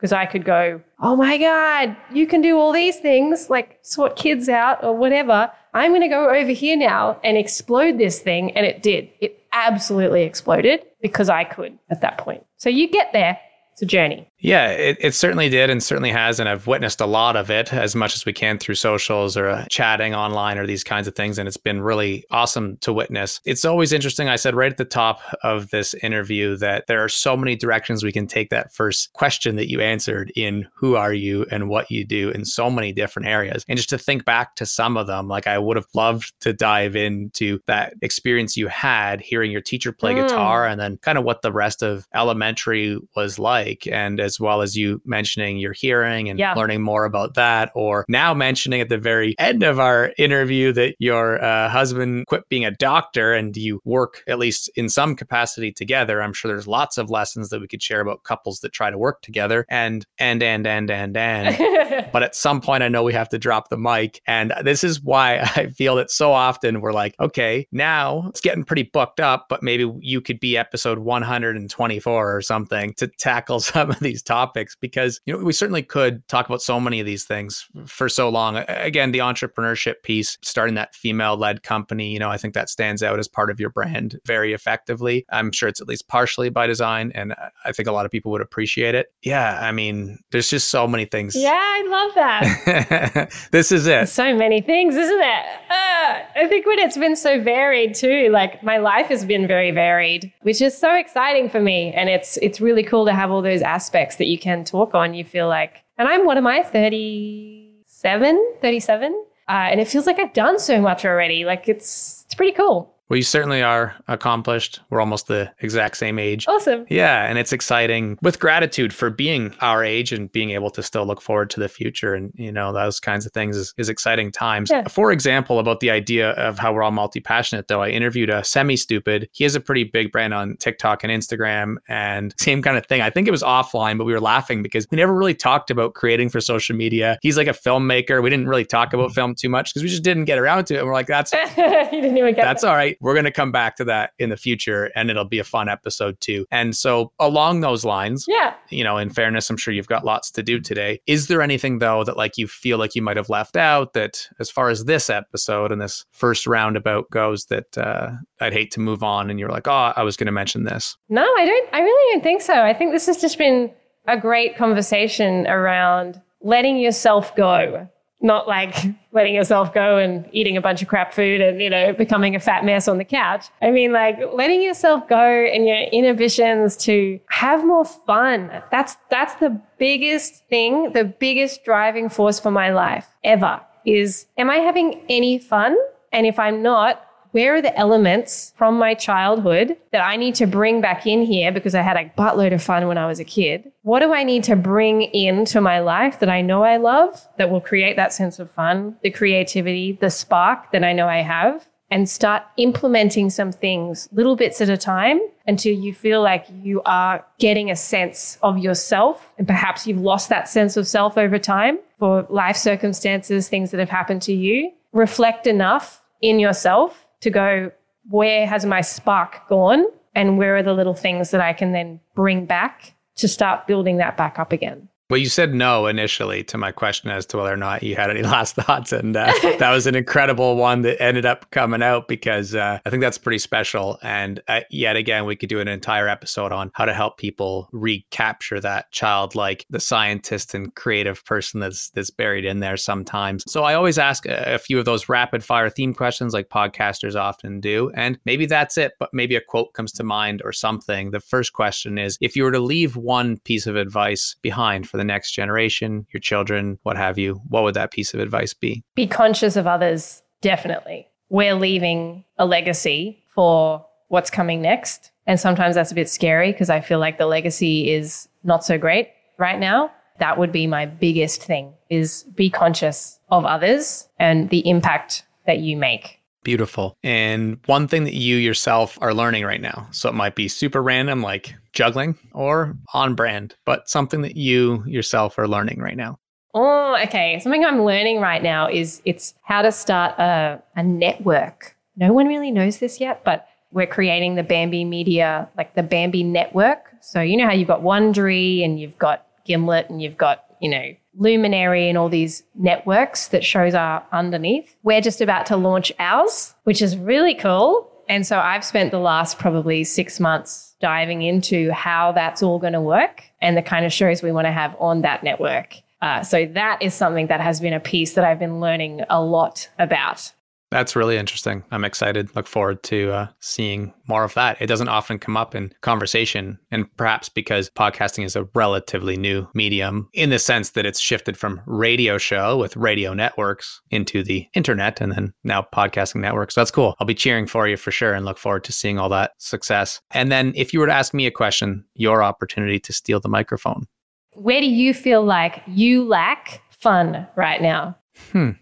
because I could go, oh my God, you can do all these things, like sort kids out or whatever. I'm going to go over here now and explode this thing. And it did. It absolutely exploded because I could at that point. So you get there. It's a journey. Yeah, it, it certainly did and certainly has. And I've witnessed a lot of it as much as we can through socials or uh, chatting online or these kinds of things. And it's been really awesome to witness. It's always interesting. I said right at the top of this interview that there are so many directions we can take that first question that you answered in who are you and what you do in so many different areas. And just to think back to some of them, like I would have loved to dive into that experience you had hearing your teacher play Mm. guitar and then kind of what the rest of elementary was like. And as as well as you mentioning your hearing and Yeah. learning more about that, or now mentioning at the very end of our interview that your uh, husband quit being a doctor and you work at least in some capacity together. I'm sure there's lots of lessons that we could share about couples that try to work together and and and and and and. but at some point, I know we have to drop the mic, and this is why I feel that so often we're like, okay, now it's getting pretty booked up, but maybe you could be episode 124 or something to tackle some of these topics because you know we certainly could talk about so many of these things for so long. Again, the entrepreneurship piece, starting that female-led company, you know, I think that stands out as part of your brand very effectively. I'm sure it's at least partially by design, and I- think a lot of people would appreciate it. Yeah, I mean, there's just so many things. yeah, I love that. this is it. so many things, isn't it? Ah, I think when it's been so varied too, like my life has been very varied, which is so exciting for me. And it's it's really cool to have all those aspects that you can talk on. You feel like, and I'm what am I, 37, 37? Uh, and it feels like I've done so much already. Like it's it's pretty cool. Well, you certainly are accomplished. We're almost the exact same age. Awesome. Yeah, and it's exciting with gratitude for being our age and being able to still look forward to the future and you know those kinds of things is, is exciting times. Yeah. For example, about the idea of how we're all multi-passionate though, I interviewed a semi-stupid. He has a pretty big brand on TikTok and Instagram and same kind of thing. I think it was offline, but we were laughing because we never really talked about creating for social media. He's like a filmmaker. We didn't really talk about film too much because we just didn't get around to it. And we're like, that's you didn't even get that's all right. We're going to come back to that in the future and it'll be a fun episode too. And so, along those lines, Yeah. you know, in fairness, I'm sure you've got lots to do today. Is there anything though that like you feel like you might have left out that as far as this episode and this first roundabout goes that uh, I'd hate to move on and you're like, oh, I was going to mention this. No, I don't. I really don't think so. I think this has just been a great conversation around letting yourself go, not like letting yourself go and eating a bunch of crap food and you know becoming a fat mess on the couch. I mean, like letting yourself go and your inhibitions to have more fun. That's that's the biggest thing, the biggest driving force for my life ever. Is am I having any fun? And if I'm not, where are the elements from my childhood that I need to bring back in here because I had a buttload of fun when I was a kid? What do I need to bring into my life that I know I love that will create that sense of fun, the creativity, the spark that I know I have? And start implementing some things little bits at a time until you feel like you are getting a sense of yourself. And perhaps you've lost that sense of self over time for life circumstances, things that have happened to you. Reflect enough in yourself to go, where has my spark gone? And where are the little things that I can then bring back to start building that back up again? Well, you said no initially to my question as to whether or not you had any last thoughts. And uh, that was an incredible one that ended up coming out because uh, I think that's pretty special. And uh, yet again, we could do an entire episode on how to help people recapture that childlike, the scientist and creative person that's that's buried in there sometimes. So I always ask a, a few of those rapid fire theme questions like podcasters often do. And maybe that's it, but maybe a quote comes to mind or something. The first question is if you were to leave one piece of advice behind for the next generation, your children, what have you, what would that piece of advice be? Be conscious of others, definitely. We're leaving a legacy for what's coming next. And sometimes that's a bit scary because I feel like the legacy is not so great right now. That would be my biggest thing is be conscious of others and the impact that you make. Beautiful. And one thing that you yourself are learning right now. So it might be super random, like juggling, or on brand, but something that you yourself are learning right now. Oh, okay. Something I'm learning right now is it's how to start a, a network. No one really knows this yet, but we're creating the Bamby Media, like the Bamby network. So you know how you've got Wondery and you've got Gimlet and you've got, you know, Luminary and all these networks that shows are underneath. We're just about to launch ours, which is really cool. And so I've spent the last probably six months diving into how that's all going to work and the kind of shows we want to have on that network. Uh, so that is something that has been a piece that I've been learning a lot about. That's really interesting. I'm excited. Look forward to uh, seeing more of that. It doesn't often come up in conversation, and perhaps because podcasting is a relatively new medium in the sense that it's shifted from radio show with radio networks into the internet and then now podcasting networks. So that's cool. I'll be cheering for you for sure and look forward to seeing all that success. And then if you were to ask me a question, your opportunity to steal the microphone. Where do you feel like you lack fun right now? Hmm.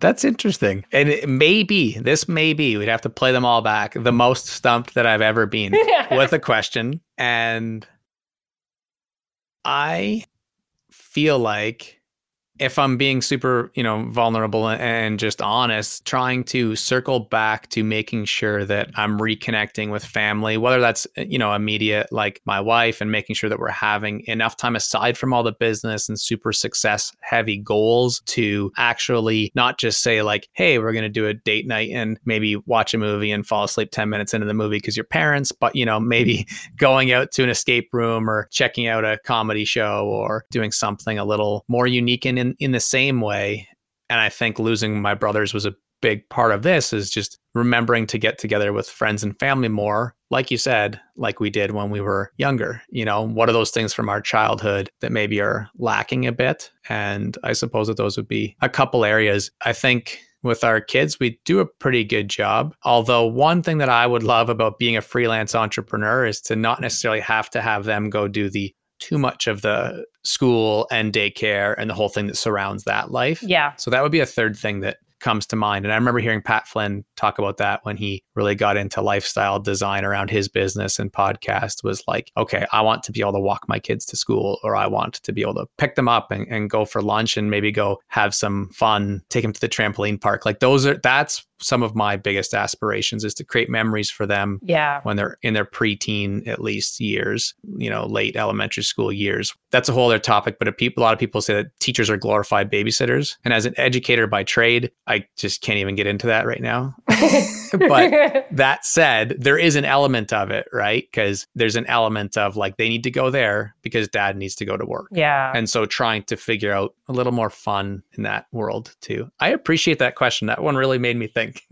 That's interesting. And it may be, this may be, we'd have to play them all back, the most stumped that I've ever been with a question. And I feel like if I'm being super, you know, vulnerable and just honest, trying to circle back to making sure that I'm reconnecting with family, whether that's, you know, immediate, like my wife, and making sure that we're having enough time aside from all the business and super success heavy goals to actually not just say, like, hey, we're going to do a date night and maybe watch a movie and fall asleep 10 minutes into the movie because you're parents, but, you know, maybe mm-hmm. going out to an escape room or checking out a comedy show or doing something a little more unique and in, the same way. And I think losing my brothers was a big part of this is just remembering to get together with friends and family more like you said like we did when we were younger you know what are those things from our childhood that maybe are lacking a bit and i suppose that those would be a couple areas i think with our kids, we do a pretty good job. Although, one thing that I would love about being a freelance entrepreneur is to not necessarily have to have them go do the too much of the school and daycare and the whole thing that surrounds that life. Yeah. So that would be a third thing that comes to mind. And I remember hearing Pat Flynn talk about that when he really got into lifestyle design around his business and podcast was like, okay, I want to be able to walk my kids to school or I want to be able to pick them up and, and go for lunch and maybe go have some fun, take them to the trampoline park. Like those are, that's some of my biggest aspirations is to create memories for them yeah. when they're in their preteen at least years, you know, late elementary school years. That's a whole other topic, but a, people, a lot of people say that teachers are glorified babysitters. And as an educator by trade, I just can't even get into that right now. but that said, there is an element of it, right? Because there's an element of like they need to go there because dad needs to go to work. Yeah. And so trying to figure out a little more fun in that world too. I appreciate that question. That one really made me think.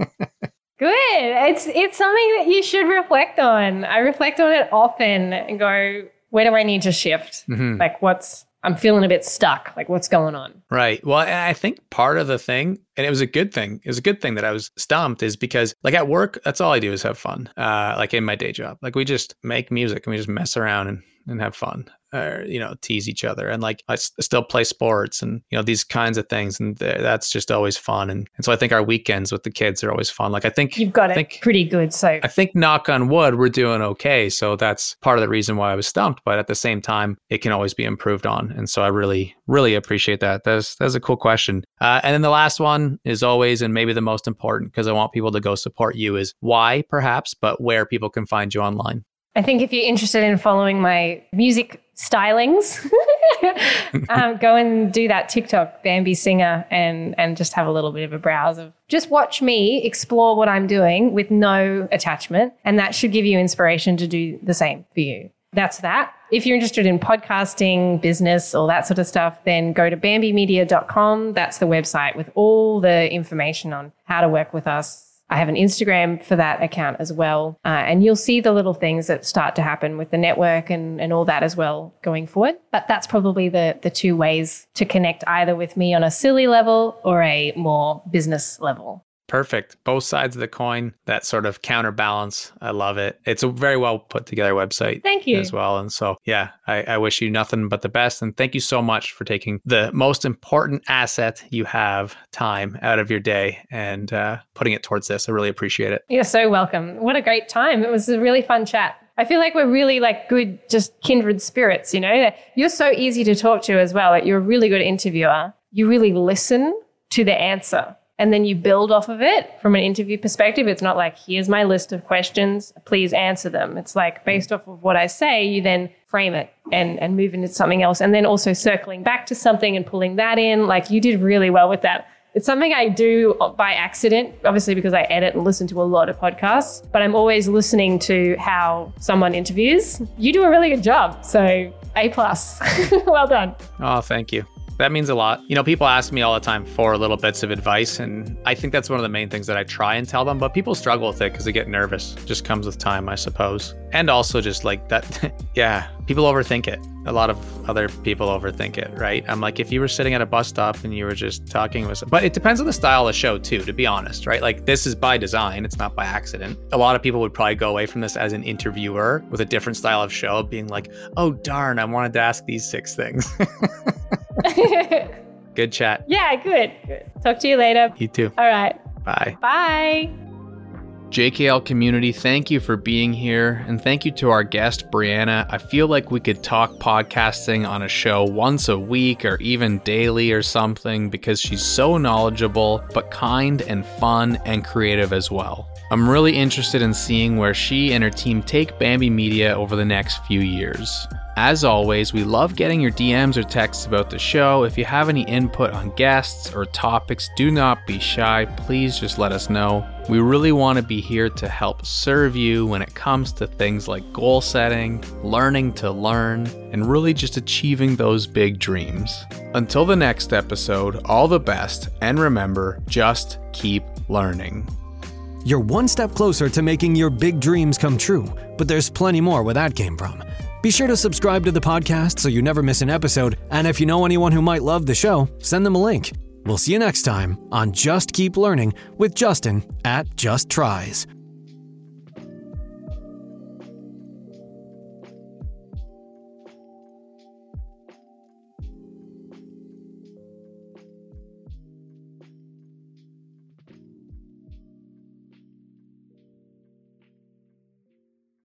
Good. It's it's something that you should reflect on. I reflect on it often and go, where do I need to shift? Mhm. Like what's I'm feeling a bit stuck. Like what's going on? Right. Well, I think part of the thing, and it was a good thing, it was a good thing that I was stumped is because, like, at work, that's all I do is have fun. Uh, like in my day job, like, we just make music and we just mess around and, and have fun or, you know, tease each other. And like, I s- still play sports and, you know, these kinds of things. And th- that's just always fun. And, and so I think our weekends with the kids are always fun. Like, I think You've got I it think- pretty good. So I think knock on wood, we're doing okay. So that's part of the reason why I was stumped. But at the same time, it can always be improved on. And so I really, really appreciate that. That's that's a cool question. Uh, and then the last one is always, and maybe the most important, because I want people to go support you, is why perhaps, but where people can find you online. I think if you're interested in following my music stylings, um, go and do that TikTok Bamby Singer and and just have a little bit of a browse of just watch me explore what I'm doing with no attachment, and that should give you inspiration to do the same for you. That's that. If you're interested in podcasting, business, all that sort of stuff, then go to bambymedia.com. That's the website with all the information on how to work with us, I have an Instagram for that account as well. Uh, and you'll see the little things that start to happen with the network and, and all that as well going forward. But that's probably the, the two ways to connect either with me on a silly level or a more business level. Perfect. Both sides of the coin, that sort of counterbalance. I love it. It's a very well put together website. Thank you. as well. And so, yeah, I, I wish you nothing but the best. And thank you so much for taking the most important asset you have, time, out of your day and uh, putting it towards this. I really appreciate it. You're so welcome. What a great time. It was a really fun chat. I feel like we're really like good, just kindred spirits, you know? You're so easy to talk to as well. Like you're a really good interviewer. You really listen to the answer and then you build off of it from an interview perspective. It's not like, here's my list of questions, please answer them. It's like based off of what I say, you then frame it and, and move into something else. And then also circling back to something and pulling that in. Like you did really well with that. It's something I do by accident, obviously because I edit and listen to a lot of podcasts, but I'm always listening to how someone interviews. You do a really good job. So A plus. well done. Oh, thank you. That means a lot. You know, people ask me all the time for little bits of advice, and I think that's one of the main things that I try and tell them, but people struggle with it because they get nervous. Just comes with time, I suppose. And also just like that, yeah, people overthink it. A lot of other people overthink it, right? I'm like, if you were sitting at a bus stop and you were just talking with, but it depends on the style of show too, to be honest, right? Like this is by design, it's not by accident. A lot of people would probably go away from this as an interviewer with a different style of show, being like, oh darn, I wanted to ask these six things. good chat. Yeah, good. Good. Talk to you later. You too. All right. Bye. Bye. JKL community, thank you for being here. And thank you to our guest, Brianna. I feel like we could talk podcasting on a show once a week or even daily or something because she's so knowledgeable, but kind and fun and creative as well. I'm really interested in seeing where she and her team take Bamby Media over the next few years. As always, we love getting your DMs or texts about the show. If you have any input on guests or topics, do not be shy. Please just let us know. We really want to be here to help serve you when it comes to things like goal setting, learning to learn, and really just achieving those big dreams. Until the next episode, all the best, and remember just keep learning. You're one step closer to making your big dreams come true, but there's plenty more where that came from. Be sure to subscribe to the podcast so you never miss an episode, and if you know anyone who might love the show, send them a link. We'll see you next time on Just Keep Learning with Justin at Just Tries.